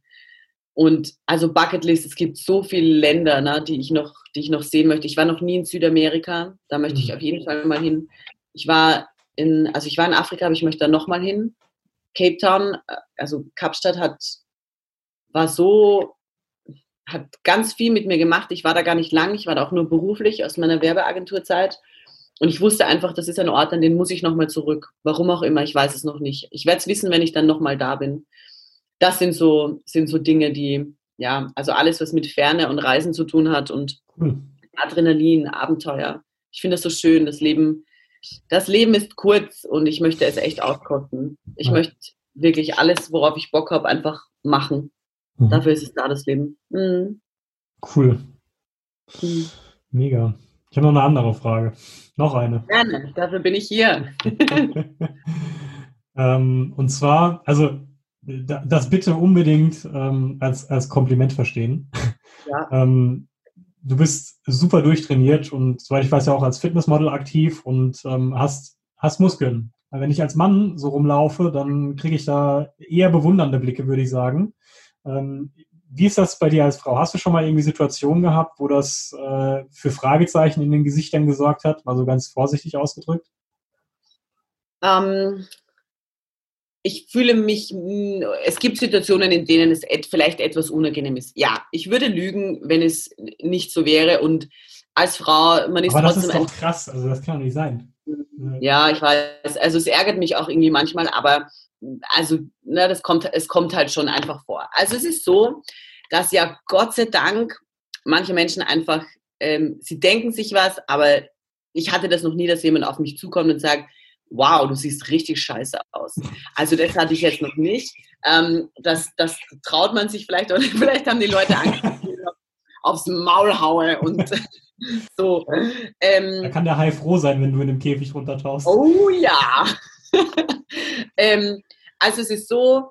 Und also Bucketlist, es gibt so viele Länder, ne, die ich noch, die ich noch sehen möchte. Ich war noch nie in Südamerika, da möchte ich mhm. auf jeden Fall mal hin. Ich war in, also ich war in Afrika, aber ich möchte da nochmal hin. Cape Town, also Kapstadt hat, war so, hat ganz viel mit mir gemacht. Ich war da gar nicht lang, ich war da auch nur beruflich aus meiner Werbeagenturzeit. Und ich wusste einfach, das ist ein Ort, an den muss ich nochmal zurück. Warum auch immer, ich weiß es noch nicht. Ich werde es wissen, wenn ich dann nochmal da bin das sind so, sind so Dinge, die, ja, also alles, was mit Ferne und Reisen zu tun hat und cool. Adrenalin, Abenteuer. Ich finde das so schön. Das Leben, das Leben ist kurz und ich möchte es echt auskosten. Ich ja. möchte wirklich alles, worauf ich Bock habe, einfach machen. Mhm. Dafür ist es da, das Leben. Mhm. Cool. Mhm. Mega. Ich habe noch eine andere Frage. Noch eine. Gerne, dafür bin ich hier. ähm, und zwar, also das bitte unbedingt ähm, als, als Kompliment verstehen. Ja. ähm, du bist super durchtrainiert und soweit ich weiß ja auch als Fitnessmodel aktiv und ähm, hast, hast Muskeln. Wenn ich als Mann so rumlaufe, dann kriege ich da eher bewundernde Blicke, würde ich sagen. Ähm, wie ist das bei dir als Frau? Hast du schon mal irgendwie Situationen gehabt, wo das äh, für Fragezeichen in den Gesichtern gesorgt hat? Mal so ganz vorsichtig ausgedrückt? Ähm, ich fühle mich, es gibt Situationen, in denen es vielleicht etwas unangenehm ist. Ja, ich würde lügen, wenn es nicht so wäre. Und als Frau, man ist Aber. Das ist doch krass, also das kann doch nicht sein. Ja, ich weiß. Also es ärgert mich auch irgendwie manchmal, aber also, ne, das kommt, es kommt halt schon einfach vor. Also es ist so, dass ja Gott sei Dank manche Menschen einfach, ähm, sie denken sich was, aber ich hatte das noch nie, dass jemand auf mich zukommt und sagt, wow, du siehst richtig scheiße aus. Also das hatte ich jetzt noch nicht. Ähm, das, das traut man sich vielleicht oder vielleicht haben die Leute Angst, dass ich aufs Maul haue und so. Ähm, da kann der Hai froh sein, wenn du in dem Käfig runtertauchst. Oh ja. ähm, also es ist so,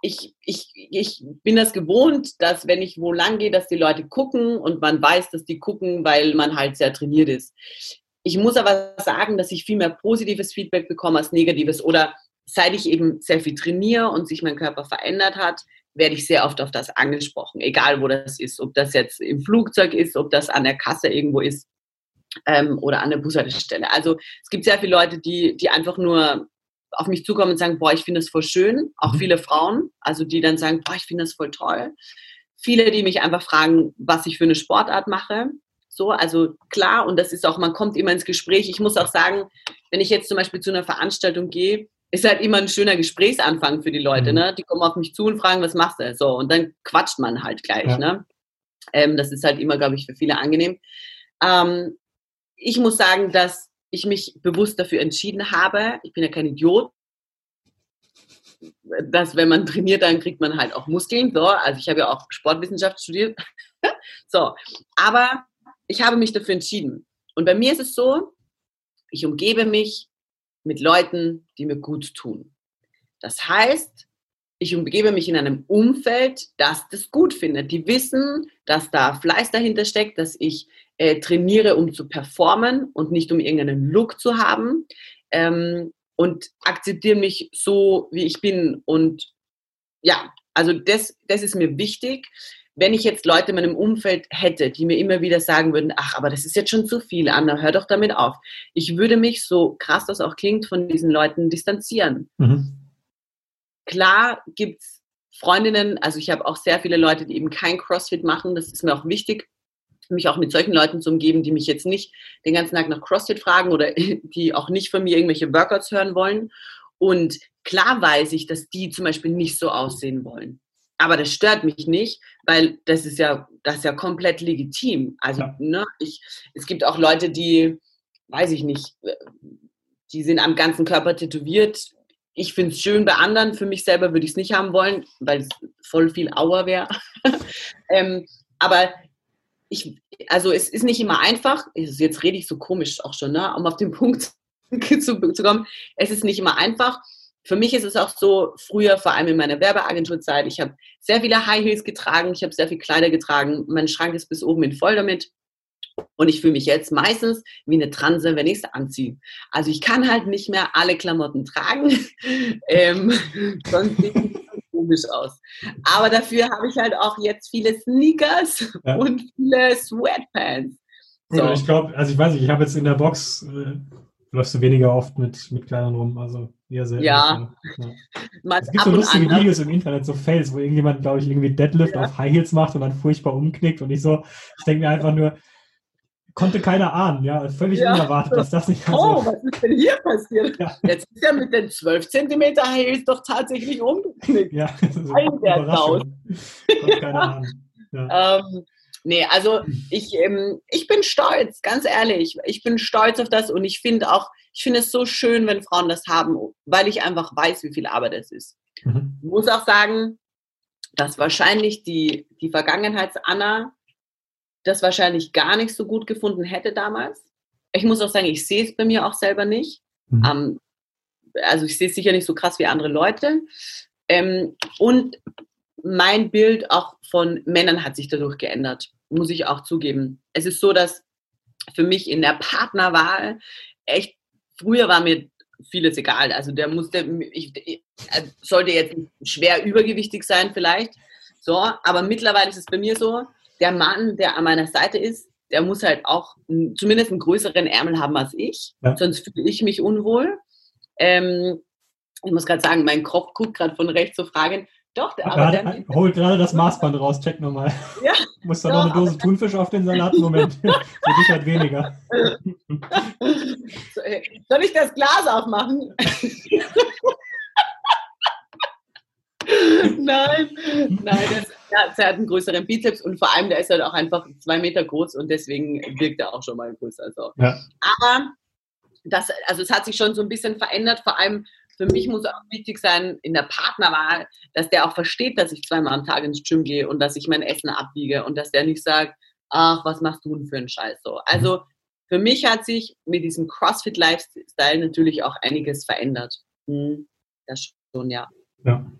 ich, ich, ich bin das gewohnt, dass wenn ich wo lang gehe, dass die Leute gucken und man weiß, dass die gucken, weil man halt sehr trainiert ist. Ich muss aber sagen, dass ich viel mehr positives Feedback bekomme als negatives. Oder seit ich eben sehr viel trainiere und sich mein Körper verändert hat, werde ich sehr oft auf das angesprochen, egal wo das ist. Ob das jetzt im Flugzeug ist, ob das an der Kasse irgendwo ist ähm, oder an der Bushaltestelle. Also es gibt sehr viele Leute, die, die einfach nur auf mich zukommen und sagen, boah, ich finde das voll schön. Auch mhm. viele Frauen, also die dann sagen, boah, ich finde das voll toll. Viele, die mich einfach fragen, was ich für eine Sportart mache. So, also klar, und das ist auch, man kommt immer ins Gespräch. Ich muss auch sagen, wenn ich jetzt zum Beispiel zu einer Veranstaltung gehe, ist halt immer ein schöner Gesprächsanfang für die Leute. Mhm. Ne? Die kommen auf mich zu und fragen, was machst du? So, und dann quatscht man halt gleich. Ja. Ne? Ähm, das ist halt immer, glaube ich, für viele angenehm. Ähm, ich muss sagen, dass ich mich bewusst dafür entschieden habe. Ich bin ja kein Idiot. Dass, wenn man trainiert, dann kriegt man halt auch Muskeln. So, also ich habe ja auch Sportwissenschaft studiert. so, aber ich habe mich dafür entschieden. Und bei mir ist es so, ich umgebe mich mit Leuten, die mir gut tun. Das heißt, ich umgebe mich in einem Umfeld, das das gut findet. Die wissen, dass da Fleiß dahinter steckt, dass ich äh, trainiere, um zu performen und nicht um irgendeinen Look zu haben. Ähm, und akzeptieren mich so, wie ich bin. Und ja, also das, das ist mir wichtig. Wenn ich jetzt Leute in meinem Umfeld hätte, die mir immer wieder sagen würden, ach, aber das ist jetzt schon zu viel, Anna, hör doch damit auf. Ich würde mich, so krass das auch klingt, von diesen Leuten distanzieren. Mhm. Klar gibt's Freundinnen, also ich habe auch sehr viele Leute, die eben kein CrossFit machen. Das ist mir auch wichtig, mich auch mit solchen Leuten zu umgeben, die mich jetzt nicht den ganzen Tag nach CrossFit fragen oder die auch nicht von mir irgendwelche Workouts hören wollen. Und klar weiß ich, dass die zum Beispiel nicht so aussehen wollen. Aber das stört mich nicht, weil das ist ja, das ist ja komplett legitim. Also, ja. ne, ich, es gibt auch Leute, die, weiß ich nicht, die sind am ganzen Körper tätowiert. Ich finde es schön bei anderen, für mich selber würde ich es nicht haben wollen, weil es voll viel Auer wäre. ähm, aber ich, also es ist nicht immer einfach, jetzt rede ich so komisch auch schon, ne, um auf den Punkt zu, zu kommen, es ist nicht immer einfach. Für mich ist es auch so, früher, vor allem in meiner Werbeagenturzeit, ich habe sehr viele High Heels getragen, ich habe sehr viel Kleider getragen, mein Schrank ist bis oben hin voll damit. Und ich fühle mich jetzt meistens wie eine Transe, wenn ich es anziehe. Also ich kann halt nicht mehr alle Klamotten tragen, ähm, sonst sieht es komisch aus. Aber dafür habe ich halt auch jetzt viele Sneakers ja. und viele Sweatpants. So. ich glaube, also ich weiß nicht, ich habe jetzt in der Box, äh, läufst du weniger oft mit, mit Kleidern rum, also eher selten. Ja. ja. Es gibt so lustige Videos im Internet, so Fails, wo irgendjemand, glaube ich, irgendwie Deadlift ja. auf High Heels macht und dann furchtbar umknickt und ich so, ich denke mir einfach nur, konnte keiner ahnen, ja, völlig ja. unerwartet, dass das nicht also, Oh, was ist denn hier passiert? Ja. Jetzt ist ja mit den 12 cm Heels doch tatsächlich umgeknickt. Ja, das ist eine Überraschung. Konnte keiner ahnen. Ja. Ähm, nee, also ich, ähm, ich bin stolz, ganz ehrlich. Ich bin stolz auf das und ich finde auch, ich finde es so schön, wenn Frauen das haben, weil ich einfach weiß, wie viel Arbeit es ist. Mhm. Ich muss auch sagen, dass wahrscheinlich die, die Vergangenheits-Anna das wahrscheinlich gar nicht so gut gefunden hätte damals. Ich muss auch sagen, ich sehe es bei mir auch selber nicht. Mhm. Ähm, also ich sehe es sicher nicht so krass wie andere Leute. Ähm, und mein Bild auch von Männern hat sich dadurch geändert, muss ich auch zugeben. Es ist so, dass für mich in der Partnerwahl echt, früher war mir vieles egal. Also der musste, ich, ich, sollte jetzt schwer übergewichtig sein vielleicht. So, aber mittlerweile ist es bei mir so, der Mann, der an meiner Seite ist, der muss halt auch zumindest einen größeren Ärmel haben als ich, ja. sonst fühle ich mich unwohl. Ähm, ich muss gerade sagen, mein Kopf guckt gerade von rechts zu fragen. Doch, der, aber grade, der, hol gerade das Maßband raus, check nochmal. Ja, muss da noch eine Dose Thunfisch auf den Salat? Moment, für dich halt weniger. Soll ich das Glas aufmachen? nein, nein, das, ja, er hat einen größeren Bizeps und vor allem, der ist halt auch einfach zwei Meter groß und deswegen wirkt er auch schon mal größer. So. Ja. Aber das, also es hat sich schon so ein bisschen verändert. Vor allem für mich muss auch wichtig sein in der Partnerwahl, dass der auch versteht, dass ich zweimal am Tag ins Gym gehe und dass ich mein Essen abwiege und dass der nicht sagt, ach, was machst du denn für einen Scheiß so. Also für mich hat sich mit diesem CrossFit-Lifestyle natürlich auch einiges verändert. Hm, das schon, ja. Ja,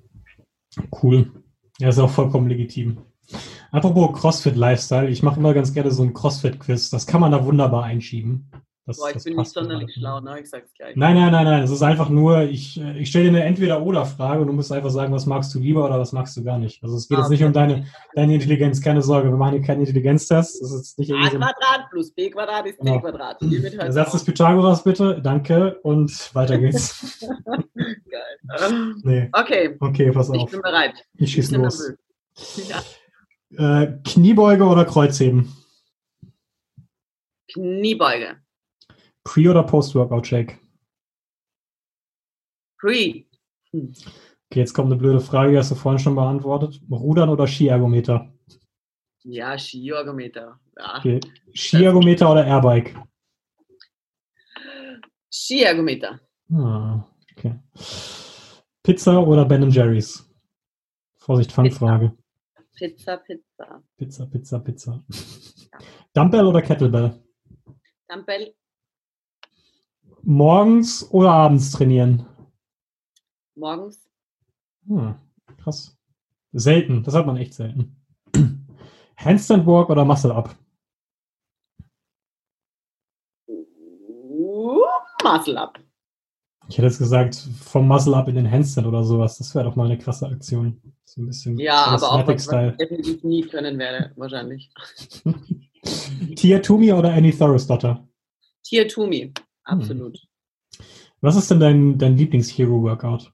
cool. Ja, ist auch vollkommen legitim. Apropos CrossFit-Lifestyle, ich mache immer ganz gerne so ein CrossFit-Quiz. Das kann man da wunderbar einschieben. Das, Boah, ich bin nicht sonderlich schlau, ne? Ich sag's gleich. Nein, nein, nein, nein. Es ist einfach nur, ich, äh, ich stelle dir eine Entweder-Oder-Frage und du musst einfach sagen, was magst du lieber oder was magst du gar nicht. Also es geht ah, jetzt nicht um deine, deine Intelligenz, keine Sorge, wir machen hier keinen Intelligenztest. Das ist nicht A Quadrat plus B Quadrat ist genau. C Quadrat. Der Satz des Pythagoras bitte, danke und weiter geht's. Geil. Nee. Okay. Okay, pass auf. Ich bin bereit. Ich schieß los. Ja. Äh, Kniebeuge oder Kreuzheben? Kniebeuge. Pre- oder Post-Workout-Shake? Free. Hm. Okay, jetzt kommt eine blöde Frage, die hast du vorhin schon beantwortet. Rudern oder Skiergometer? Ja, Skiergometer. Ja. Okay. Skiergometer oder Airbike? Skiergometer. Ah, okay. Pizza oder Ben Jerry's? Vorsicht, Fangfrage. Pizza, Pizza. Pizza, Pizza, Pizza. Ja. Dumbbell oder Kettlebell? Dumbbell. Morgens oder abends trainieren? Morgens. Hm, krass. Selten, das hat man echt selten. Handstand Walk oder Muscle Up? Muscle Up. Ich hätte jetzt gesagt, vom Muscle Up in den Handstand oder sowas. Das wäre doch mal eine krasse Aktion. So ein bisschen ja, aber auch was, was ich definitiv nie können werde, wahrscheinlich. Tia Toomey oder Annie Thorisdotter? Tia Toomey, absolut. Hm. Was ist denn dein, dein Lieblings-Hero-Workout?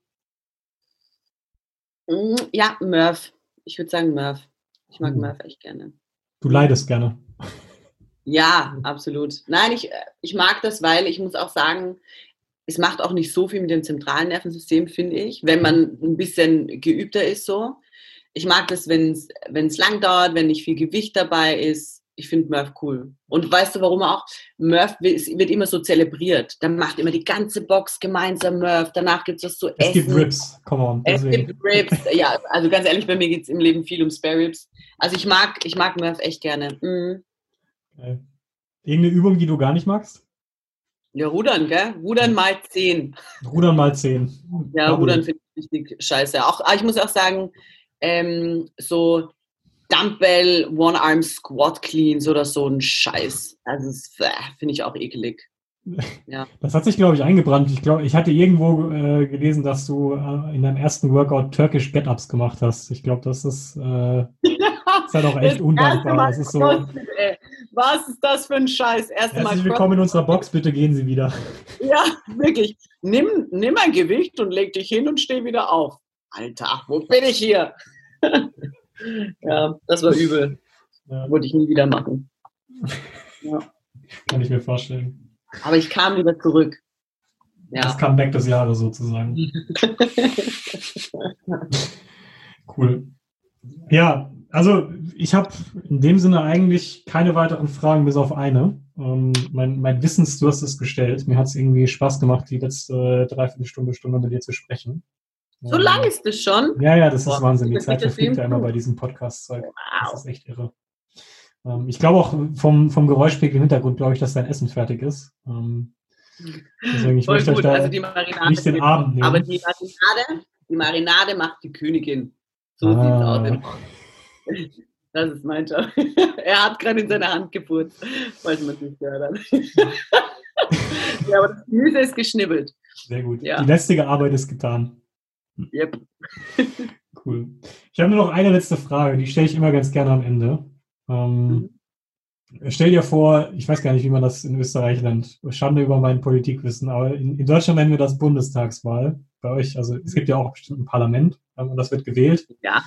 Mm, ja, Murph. Ich würde sagen Murph. Ich mag hm. Murph echt gerne. Du leidest gerne. Ja, absolut. Nein, ich, ich mag das, weil ich muss auch sagen, es macht auch nicht so viel mit dem zentralen Nervensystem, finde ich, wenn man ein bisschen geübter ist so. Ich mag das, wenn es lang dauert, wenn nicht viel Gewicht dabei ist. Ich finde Murph cool. Und weißt du, warum auch? Murph wird immer so zelebriert. Dann macht immer die ganze Box gemeinsam Murph. Danach gibt es das so es Essen. Es gibt Ribs, come on. Es deswegen. gibt Ribs. Ja, also ganz ehrlich, bei mir geht es im Leben viel um Spare Ribs. Also ich mag, ich mag Murph echt gerne. Mhm. Okay. Irgendeine Übung, die du gar nicht magst? Ja, Rudern, gell? Rudern mal 10. Rudern mal 10. Ja, Glaube Rudern finde ich richtig scheiße. Auch, ich muss auch sagen, ähm, so Dumbbell, One-Arm Squat Cleans oder so ein Scheiß. Also, äh, finde ich auch ekelig. Ja. Das hat sich, glaube ich, eingebrannt. Ich glaube, ich hatte irgendwo äh, gelesen, dass du äh, in deinem ersten Workout Turkish Get-Ups gemacht hast. Ich glaube, das ist, äh, ist halt auch echt undankbar. Das ist so, Was ist das für ein Scheiß? Erst Herzlich mal willkommen in unserer Box, bitte gehen Sie wieder. Ja, wirklich. Nimm, nimm ein Gewicht und leg dich hin und steh wieder auf. Alter, wo bin ich hier? ja, das war übel. Ja. Wollte ich nie wieder machen. Ja. Kann ich mir vorstellen. Aber ich kam wieder zurück. Ja. Das Comeback des Jahres sozusagen. cool. Ja, also ich habe in dem Sinne eigentlich keine weiteren Fragen, bis auf eine. Ähm, mein, mein Wissensdurst ist gestellt. Mir hat es irgendwie Spaß gemacht, die letzte Dreiviertelstunde, Stunde mit dir zu sprechen. So ähm, lang ist es schon? Ja, ja, das Boah, ist Wahnsinn. Die Zeit verfliegt ja immer bei diesem Podcast-Zeug. Wow. Das ist echt irre. Ähm, ich glaube auch vom, vom Geräuschpegel im Hintergrund, glaube ich, dass dein Essen fertig ist. Ähm, deswegen, ich Voll möchte gut. euch da also Marinade nicht den Abend nehmen. Aber die Marinade, die Marinade macht die Königin. So ah. sieht es aus. Das ist mein Job. Er hat gerade in seiner Hand geputzt, falls man es nicht gehört hat. ja, aber das Gemüse ist geschnibbelt. Sehr gut. Ja. Die lästige Arbeit ist getan. Yep. Cool. Ich habe nur noch eine letzte Frage, die stelle ich immer ganz gerne am Ende. Ähm, mhm. Stell dir vor, ich weiß gar nicht, wie man das in Österreich nennt. Schande über mein Politikwissen, aber in, in Deutschland nennen wir das Bundestagswahl. Bei euch, also es gibt ja auch bestimmt ein Parlament ähm, und das wird gewählt. Ja.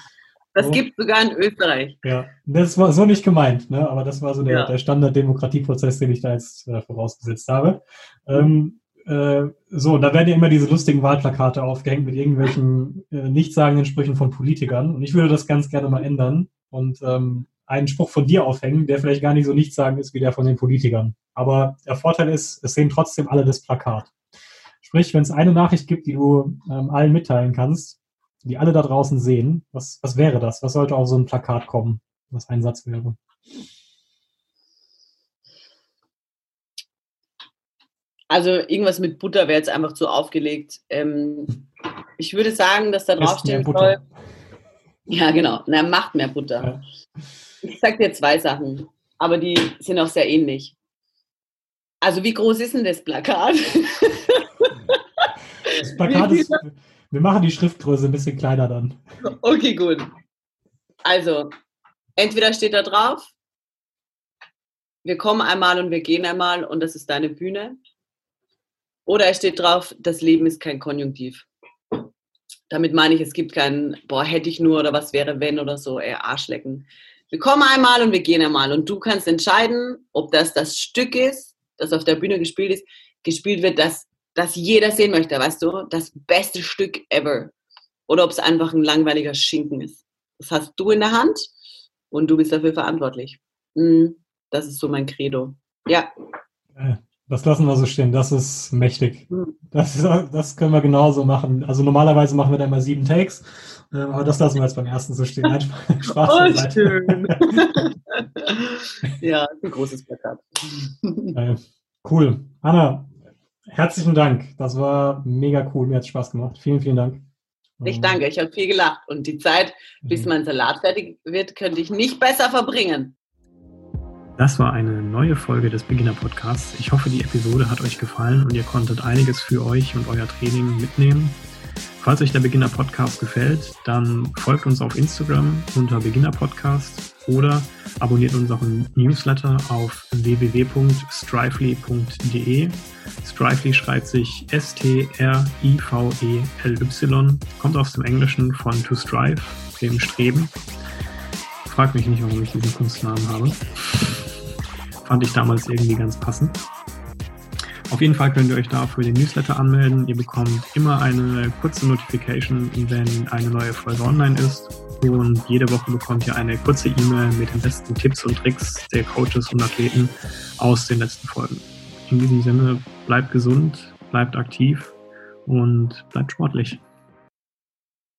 Das so. gibt sogar in Österreich. Ja, das war so nicht gemeint, ne? aber das war so der, ja. der Standard-Demokratieprozess, den ich da jetzt äh, vorausgesetzt habe. Ähm, äh, so, da werden ja immer diese lustigen Wahlplakate aufgehängt mit irgendwelchen äh, nichtssagenden Sprüchen von Politikern. Und ich würde das ganz gerne mal ändern und ähm, einen Spruch von dir aufhängen, der vielleicht gar nicht so nichtssagend ist wie der von den Politikern. Aber der Vorteil ist, es sehen trotzdem alle das Plakat. Sprich, wenn es eine Nachricht gibt, die du ähm, allen mitteilen kannst, die alle da draußen sehen, was, was wäre das? Was sollte auf so ein Plakat kommen, was ein Satz wäre? Also irgendwas mit Butter wäre jetzt einfach zu aufgelegt. Ähm, ich würde sagen, dass da draufstehen soll. Ja, genau. Na, macht mehr Butter. Ja. Ich sage dir zwei Sachen, aber die sind auch sehr ähnlich. Also wie groß ist denn das Plakat? Das Plakat ist wir machen die Schriftgröße ein bisschen kleiner dann. Okay, gut. Also, entweder steht da drauf, wir kommen einmal und wir gehen einmal und das ist deine Bühne. Oder es steht drauf, das Leben ist kein Konjunktiv. Damit meine ich, es gibt keinen, boah, hätte ich nur oder was wäre, wenn oder so, eher Arschlecken. Wir kommen einmal und wir gehen einmal und du kannst entscheiden, ob das das Stück ist, das auf der Bühne gespielt ist, gespielt wird, das das jeder sehen möchte, weißt du? Das beste Stück ever. Oder ob es einfach ein langweiliger Schinken ist. Das hast du in der Hand und du bist dafür verantwortlich. Mhm. Das ist so mein Credo. Ja. Das lassen wir so stehen. Das ist mächtig. Hm. Das, das können wir genauso machen. Also normalerweise machen wir da immer sieben Takes, ähm, aber das lassen wir jetzt beim ersten so stehen. Nein, Spaß oh, schön. ja, ein großes Plakat. Cool. Anna, herzlichen Dank. Das war mega cool. Mir hat Spaß gemacht. Vielen, vielen Dank. Ich danke. Ich habe viel gelacht. Und die Zeit, bis mein Salat fertig wird, könnte ich nicht besser verbringen. Das war eine neue Folge des Beginner Podcasts. Ich hoffe, die Episode hat euch gefallen und ihr konntet einiges für euch und euer Training mitnehmen. Falls euch der Beginner Podcast gefällt, dann folgt uns auf Instagram unter Beginner Podcast oder abonniert unseren Newsletter auf www.strively.de. Strively schreibt sich S-T-R-I-V-E-L-Y, kommt aus dem Englischen von to strive, dem Streben. Frag mich nicht, warum ich diesen Kunstnamen habe. Fand ich damals irgendwie ganz passend. Auf jeden Fall könnt ihr euch da für den Newsletter anmelden. Ihr bekommt immer eine kurze Notification, wenn eine neue Folge online ist. Und jede Woche bekommt ihr eine kurze E-Mail mit den besten Tipps und Tricks der Coaches und Athleten aus den letzten Folgen. In diesem Sinne, bleibt gesund, bleibt aktiv und bleibt sportlich.